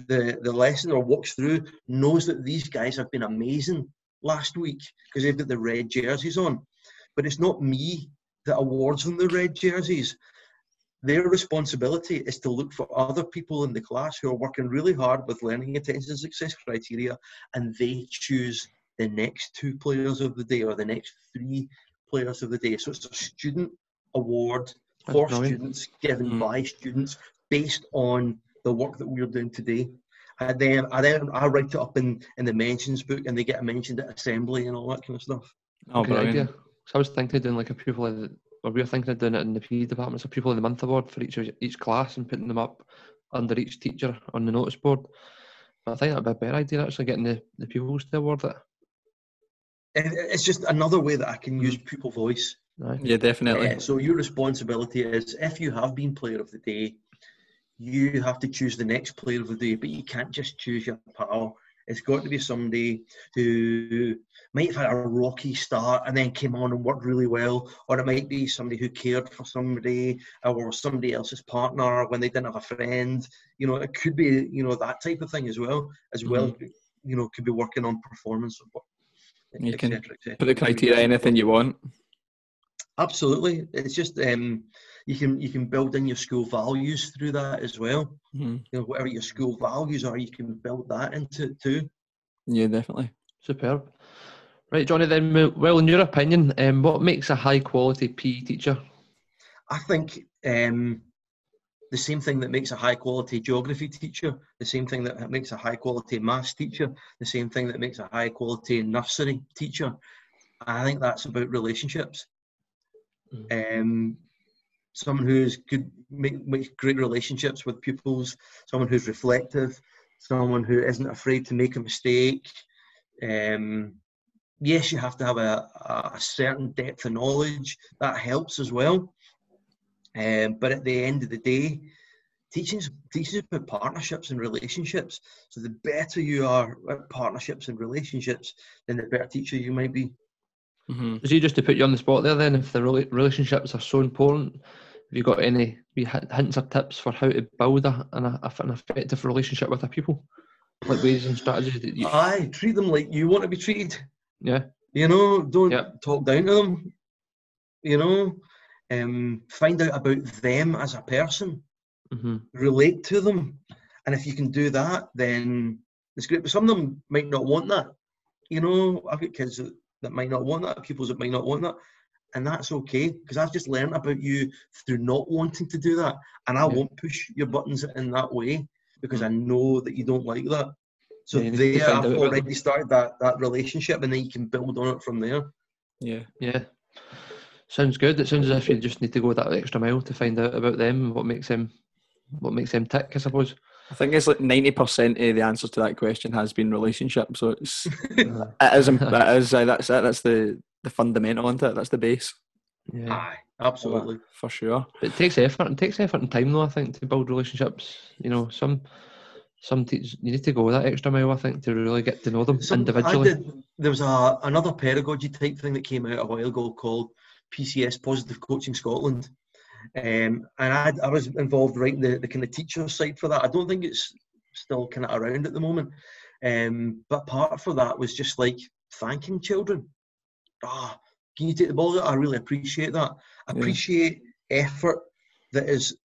the the lesson or walks through knows that these guys have been amazing last week because they've got the red jerseys on. But it's not me that awards them the red jerseys. Their responsibility is to look for other people in the class who are working really hard with learning attention success criteria and they choose the next two players of the day or the next three players of the day. So it's a student award for students given mm. by students based on the work that we're doing today. And then I then I write it up in, in the mentions book and they get mentioned at assembly and all that kind of stuff. Oh, Good idea. So I was thinking of doing like a pupil of the, or we were thinking of doing it in the PE department, so pupil of the month award for each of each class and putting them up under each teacher on the notice board. But I think that'd be a better idea actually getting the, the pupils to award it. It's just another way that I can use mm. pupil voice. Right. Yeah, definitely. Uh, so your responsibility is if you have been player of the day, you have to choose the next player of the day, but you can't just choose your pal. It's got to be somebody who might have had a rocky start and then came on and worked really well, or it might be somebody who cared for somebody or somebody else's partner when they didn't have a friend. You know, it could be you know that type of thing as well, as well. Mm-hmm. You know, could be working on performance. You can put the criteria anything you want. Absolutely, it's just um, you can you can build in your school values through that as well. Mm-hmm. You know, whatever your school values are, you can build that into it too. Yeah, definitely. Superb. Right, Johnny. Then, well, in your opinion, um, what makes a high quality PE teacher? I think um, the same thing that makes a high quality geography teacher, the same thing that makes a high quality maths teacher, the same thing that makes a high quality nursery teacher. I think that's about relationships. Mm. Um, someone who's good, make, makes great relationships with pupils, someone who's reflective, someone who isn't afraid to make a mistake. Um, yes, you have to have a, a certain depth of knowledge. That helps as well. Um, but at the end of the day, teaching teaching about partnerships and relationships. So the better you are at partnerships and relationships, then the better teacher you might be. Mm-hmm. Is he just to put you on the spot there? Then, if the relationships are so important, have you got any hints or tips for how to build a, an, a, an effective relationship with a people? Like ways and strategies that you. I treat them like you want to be treated. Yeah. You know, don't yep. talk down to them. You know, um, find out about them as a person. Mm-hmm. Relate to them, and if you can do that, then it's great. But some of them might not want that. You know, I've got kids that that might not want that, pupils that might not want that. And that's okay because I've just learned about you through not wanting to do that. And I yeah. won't push your buttons in that way because I mm. know that you don't like that. So yeah, there I've already started that, that relationship and then you can build on it from there. Yeah. Yeah. Sounds good. It sounds as if you just need to go that extra mile to find out about them, what makes them what makes them tick, I suppose. I think it's like ninety percent of the answers to that question has been relationship. So it's [LAUGHS] it is that is uh, that's it. That's the the fundamental into it. That's the base. Yeah, Aye, absolutely for sure. But it takes effort. It takes effort and time, though. I think to build relationships. You know, some some teachers you need to go that extra mile. I think to really get to know them some, individually. Did, there was a another pedagogy type thing that came out a while ago called PCS Positive Coaching Scotland um, and I, I was involved writing the, the kind of teacher side for that. I don't think it's still kind of around at the moment. Um, but part for that was just like thanking children. Ah, oh, can you take the ball? I really appreciate that. I appreciate effort that is.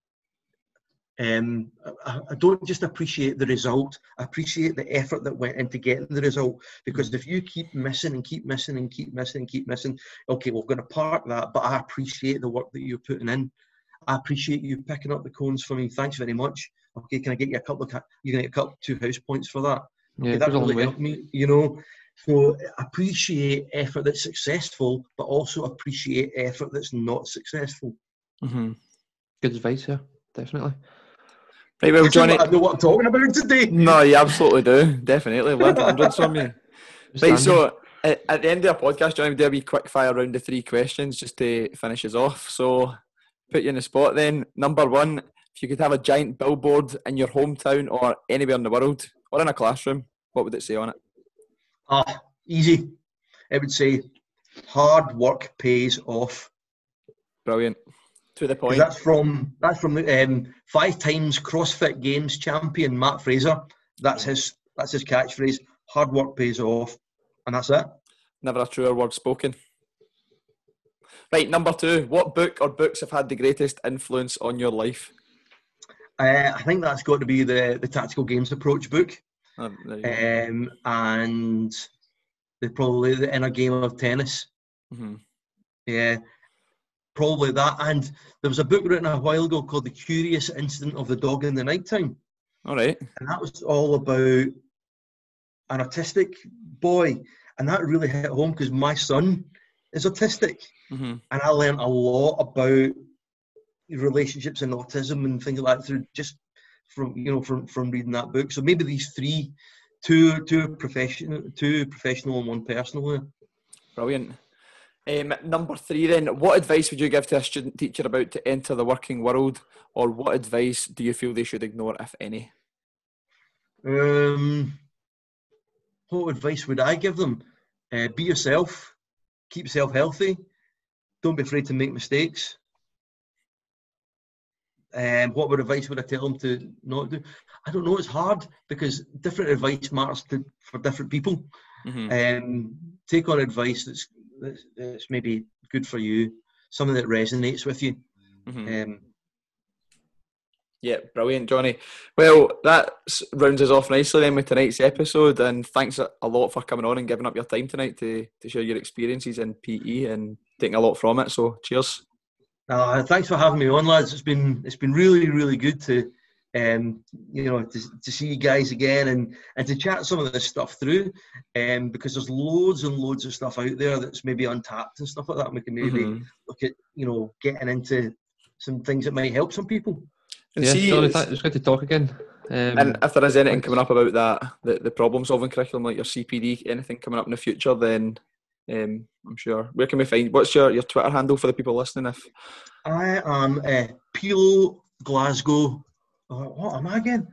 Um, I, I, don't just appreciate the result. I appreciate the effort that went into getting the result. Because if you keep missing and keep missing and keep missing and keep missing, okay, we're going to park that. But I appreciate the work that you're putting in. I appreciate you picking up the cones for me. Thanks very much. Okay, can I get you a couple of you can get a couple two house points for that? Okay, yeah, that really helped me. You know, so appreciate effort that's successful, but also appreciate effort that's not successful. Mm-hmm. Good advice here, definitely. Right, well, Johnny, I know what I'm talking about today. [LAUGHS] No, you absolutely do. Definitely, learned hundreds from you. Right, so at, at, the end of the podcast, Johnny, we'll do a wee quick fire round of three questions just to finish us off. So put you in the spot then. Number one, if you could have a giant billboard in your hometown or anywhere in the world or in a classroom, what would it say on it? Ah, easy. It would say, hard work pays off. Brilliant. To the point. That's from that's from um, five times CrossFit Games champion Mat Fraser. That's his that's his catchphrase. Hard work pays off, and that's it. Never a truer word spoken. Right, number two. What book or books have had the greatest influence on your life? Uh, I think that's got to be the the tactical games approach book, Oh, there you go. um, and the probably the inner game of tennis. Mhm. Yeah, probably that. And there was a book written a while ago called The Curious Incident of the Dog in the Nighttime. All right. And that was all about an autistic boy. And that really hit home because my son is autistic. hmm And I learned a lot about relationships and autism and things like that through just from you know from from reading that book. So maybe these three, two two professional two professional and one personal. Brilliant. Um, number three, then, what advice would you give to a student teacher about to enter the working world, or what advice do you feel they should ignore, if any? Um, what advice would I give them? Uh, be yourself, keep yourself healthy, don't be afraid to make mistakes. Um, what would advice would I tell them to not do? I don't know. It's hard because different advice matters to, for different people. hmm Um, take on advice that's, that's that's maybe good for you, something that resonates with you. hmm Um, Yeah, brilliant, Johnny. Well, that rounds us off nicely then with tonight's episode, and thanks a lot for coming on and giving up your time tonight to, to share your experiences in PE and taking a lot from it. So, cheers. Uh, thanks for having me on, lads. It's been it's been really really good to um, you know to, to see you guys again and and to chat some of this stuff through, um, because there's loads and loads of stuff out there that's maybe untapped and stuff like that. And we can maybe Mhm. look at you know getting into some things that might help some people. And yeah, see, Johnny, it's- it's good to talk again. Um, and if there is anything coming up about that, the, the problem solving curriculum, like your CPD, anything coming up in the future, then um, I'm sure. Where can we find? What's your, your Twitter handle for the people listening? If I am uh, Pilo Glasgow. Uh, what am I again?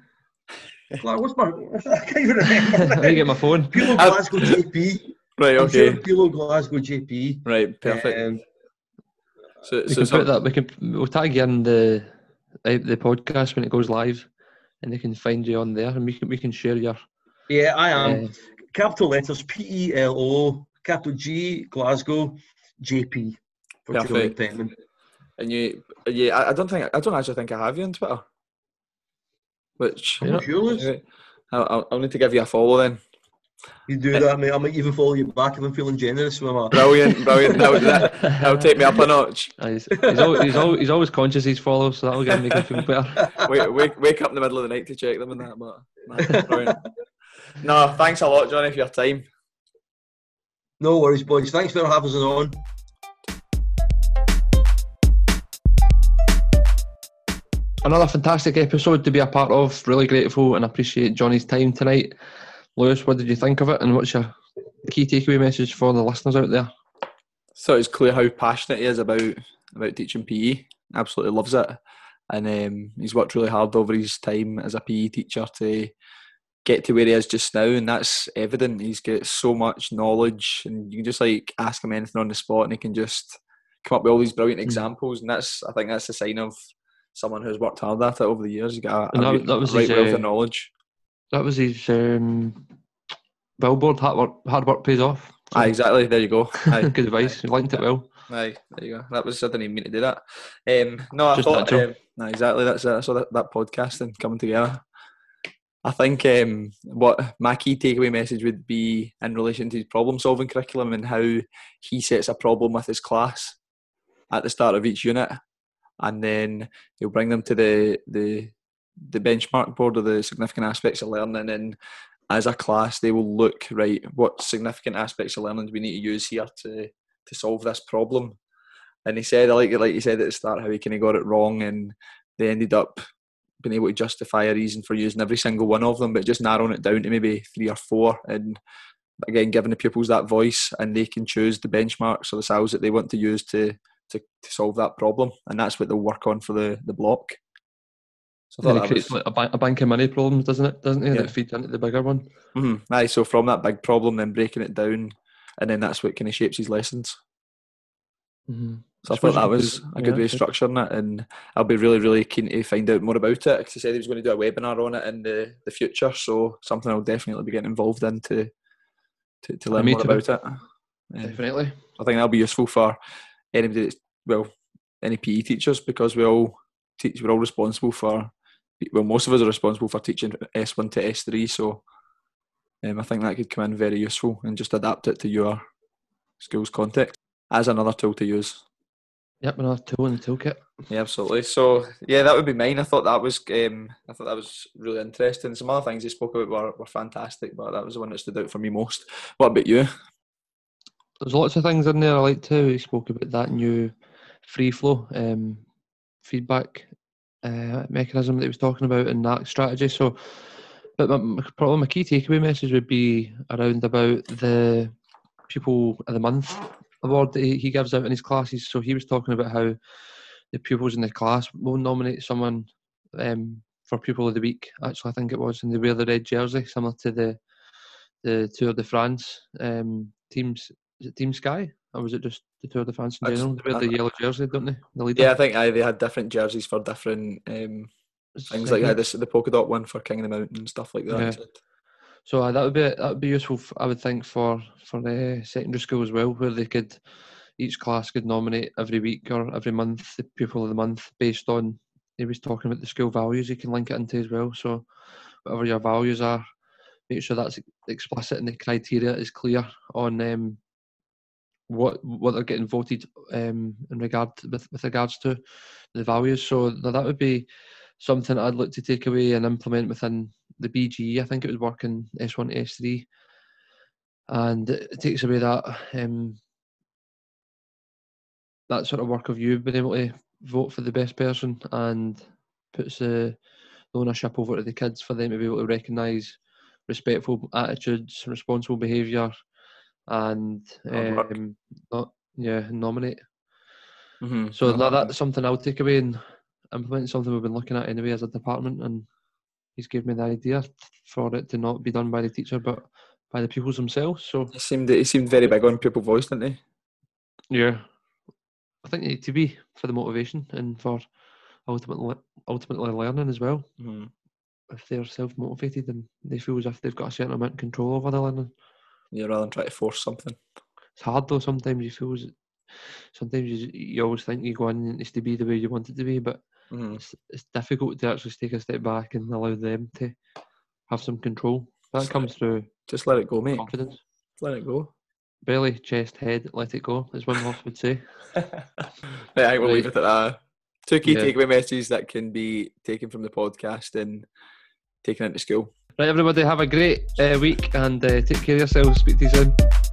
Gla- What's my? [LAUGHS] I can't even remember. Let me get my phone. Pilo I've- Glasgow JP. right, I'm okay, sure Pilo Glasgow JP. right, perfect. Um, so, We so, can so put that. We can. We'll tag you in the the the podcast when it goes live, and they can find you on there, and we can we can share your. yeah, I am. uh, capital letters P E L O, capital G Glasgow, JP for Johnny Perfect. Penman. and you, yeah, I, I don't think I don't actually think I have you on Twitter. Which I'm Yeah. not sure, I'll, I'll, I'll need to give you a follow then. You do that, mate. I might even follow you back if I'm feeling generous with my. Brilliant, brilliant. That'll, that, that'll take me up a notch. uh, he's, he's, always, he's, always, he's always conscious he's followed, so that'll get make him feel better. [LAUGHS] Wake, wake, wake up in the middle of the night to check them and that. But brilliant. no, thanks a lot, Johnny, for your time. No worries, boys. Thanks for having us on. Another fantastic episode to be a part of. Really grateful and appreciate Johnny's time tonight. Lewis, what did you think of it, and what's your key takeaway message for the listeners out there? So it's clear how passionate he is about about teaching PE. Absolutely loves it, and um, he's worked really hard over his time as a PE teacher to get to where he is just now, and that's evident. He's got so much knowledge, and you can just like ask him anything on the spot, and he can just come up with all these brilliant Mm. examples. And that's I think that's a sign of someone who's worked hard at it over the years. He's got a, And a that- that was right his, wealth uh, of knowledge. That was his um, billboard. Hard work, hard work pays off. So, Aye, exactly. There you go. Aye. [LAUGHS] good advice. You linked it well. Aye, there you go. That was I didn't even mean to do that. Um, no, I Just thought um, no, exactly. That's it. So that, that podcasting coming together. I think um, what my key takeaway message would be in relation to his problem solving curriculum and how he sets a problem with his class at the start of each unit, and then he'll bring them to the the the benchmark board of the significant aspects of learning and as a class they will look right what significant aspects of learning do we need to use here to to solve this problem. And he said I like it like you said at the start how he kind of got it wrong and they ended up being able to justify a reason for using every single one of them but just narrowing it down to maybe three or four and again giving the pupils that voice and they can choose the benchmarks or the styles that they want to use to to, to solve that problem. And that's what they'll work on for the the block so I And it creates was, like a, bank, a bank of money problems, doesn't it? Doesn't it? Yeah. That feeds into the bigger one. Mhm. Aye, so from that big problem, then breaking it down, and then that's what kind of shapes his lessons. Mm-hmm. So I thought that was a good way of structuring it, and I'll be really, really keen to find out more about it. Because he said he was going to do a webinar on it in the, the future, so something I'll definitely be getting involved in to to, to learn more too. about it. Um, Definitely. I think that'll be useful for anybody that's well any PE teachers because we all teach we're all responsible for well most of us are responsible for teaching S1 to S3 so um, I think that could come in very useful and just adapt it to your school's context as another tool to use. Yep, another tool in the toolkit. Yeah, absolutely. So yeah, that would be mine. I thought that was um, I thought that was really interesting. Some other things he spoke about were, were fantastic, but that was the one that stood out for me most. What about you? There's lots of things in there I like too. He spoke about that new free flow um, feedback uh, mechanism that he was talking about in that strategy. So, but my, probably my key takeaway message would be around about the pupil of the month award that he, he gives out in his classes. So he was talking about how the pupils in the class will nominate someone um, for pupil of the week. Actually, I think it was, and they wear the red jersey, similar to the the Tour de France um, teams. Is it Team Sky? Or was it just the Tour de France in general? They wear the yellow jersey, don't they? The leader. Yeah, I think aye, they had different jerseys for different um, things like that. The, the polka dot one for King of the Mountain and stuff like that. Yeah. So uh, that would be that would be useful. I would think for for the secondary school as well, where they could each class could nominate every week or every month the pupil of the month based on. He was talking about the school values. You can link it into as well. So whatever your values are, make sure that's explicit and the criteria is clear on um, what what they're getting voted um, in regard with with regards to the values. So that would be something I'd look to take away and implement within the BGE. I think it was working S one S three, and it takes away that um, that sort of work of you being able to vote for the best person and puts the ownership over to the kids for them to be able to recognise respectful attitudes, responsible behaviour, and um, not yeah nominate. Mm-hmm. So that, that's something I'll take away and implement something we've been looking at anyway as a department, and he's given me the idea for it to not be done by the teacher but by the pupils themselves. So he seemed he seemed very big on pupil voice, didn't he? Yeah, I think it need to be for the motivation and for ultimately ultimately learning as well. Mm. If they're self motivated and they feel as if they've got a certain amount of control over the learning. Yeah, rather than try to force something. It's hard though. Sometimes you feel. Sometimes you, you always think you go in and it's to be the way you want it to be, but mm. it's, it's difficult to actually take a step back and allow them to have some control. That just comes through. Just let it go, mate. Confidence. Let it go. Belly, chest, head, let it go, as Wim Hof would say. [LAUGHS] yeah, I will right. leave it at that. Two key yeah. takeaway messages that can be taken from the podcast and taken into school. Right, everybody, have a great uh, week and uh, take care of yourselves. Speak to you soon.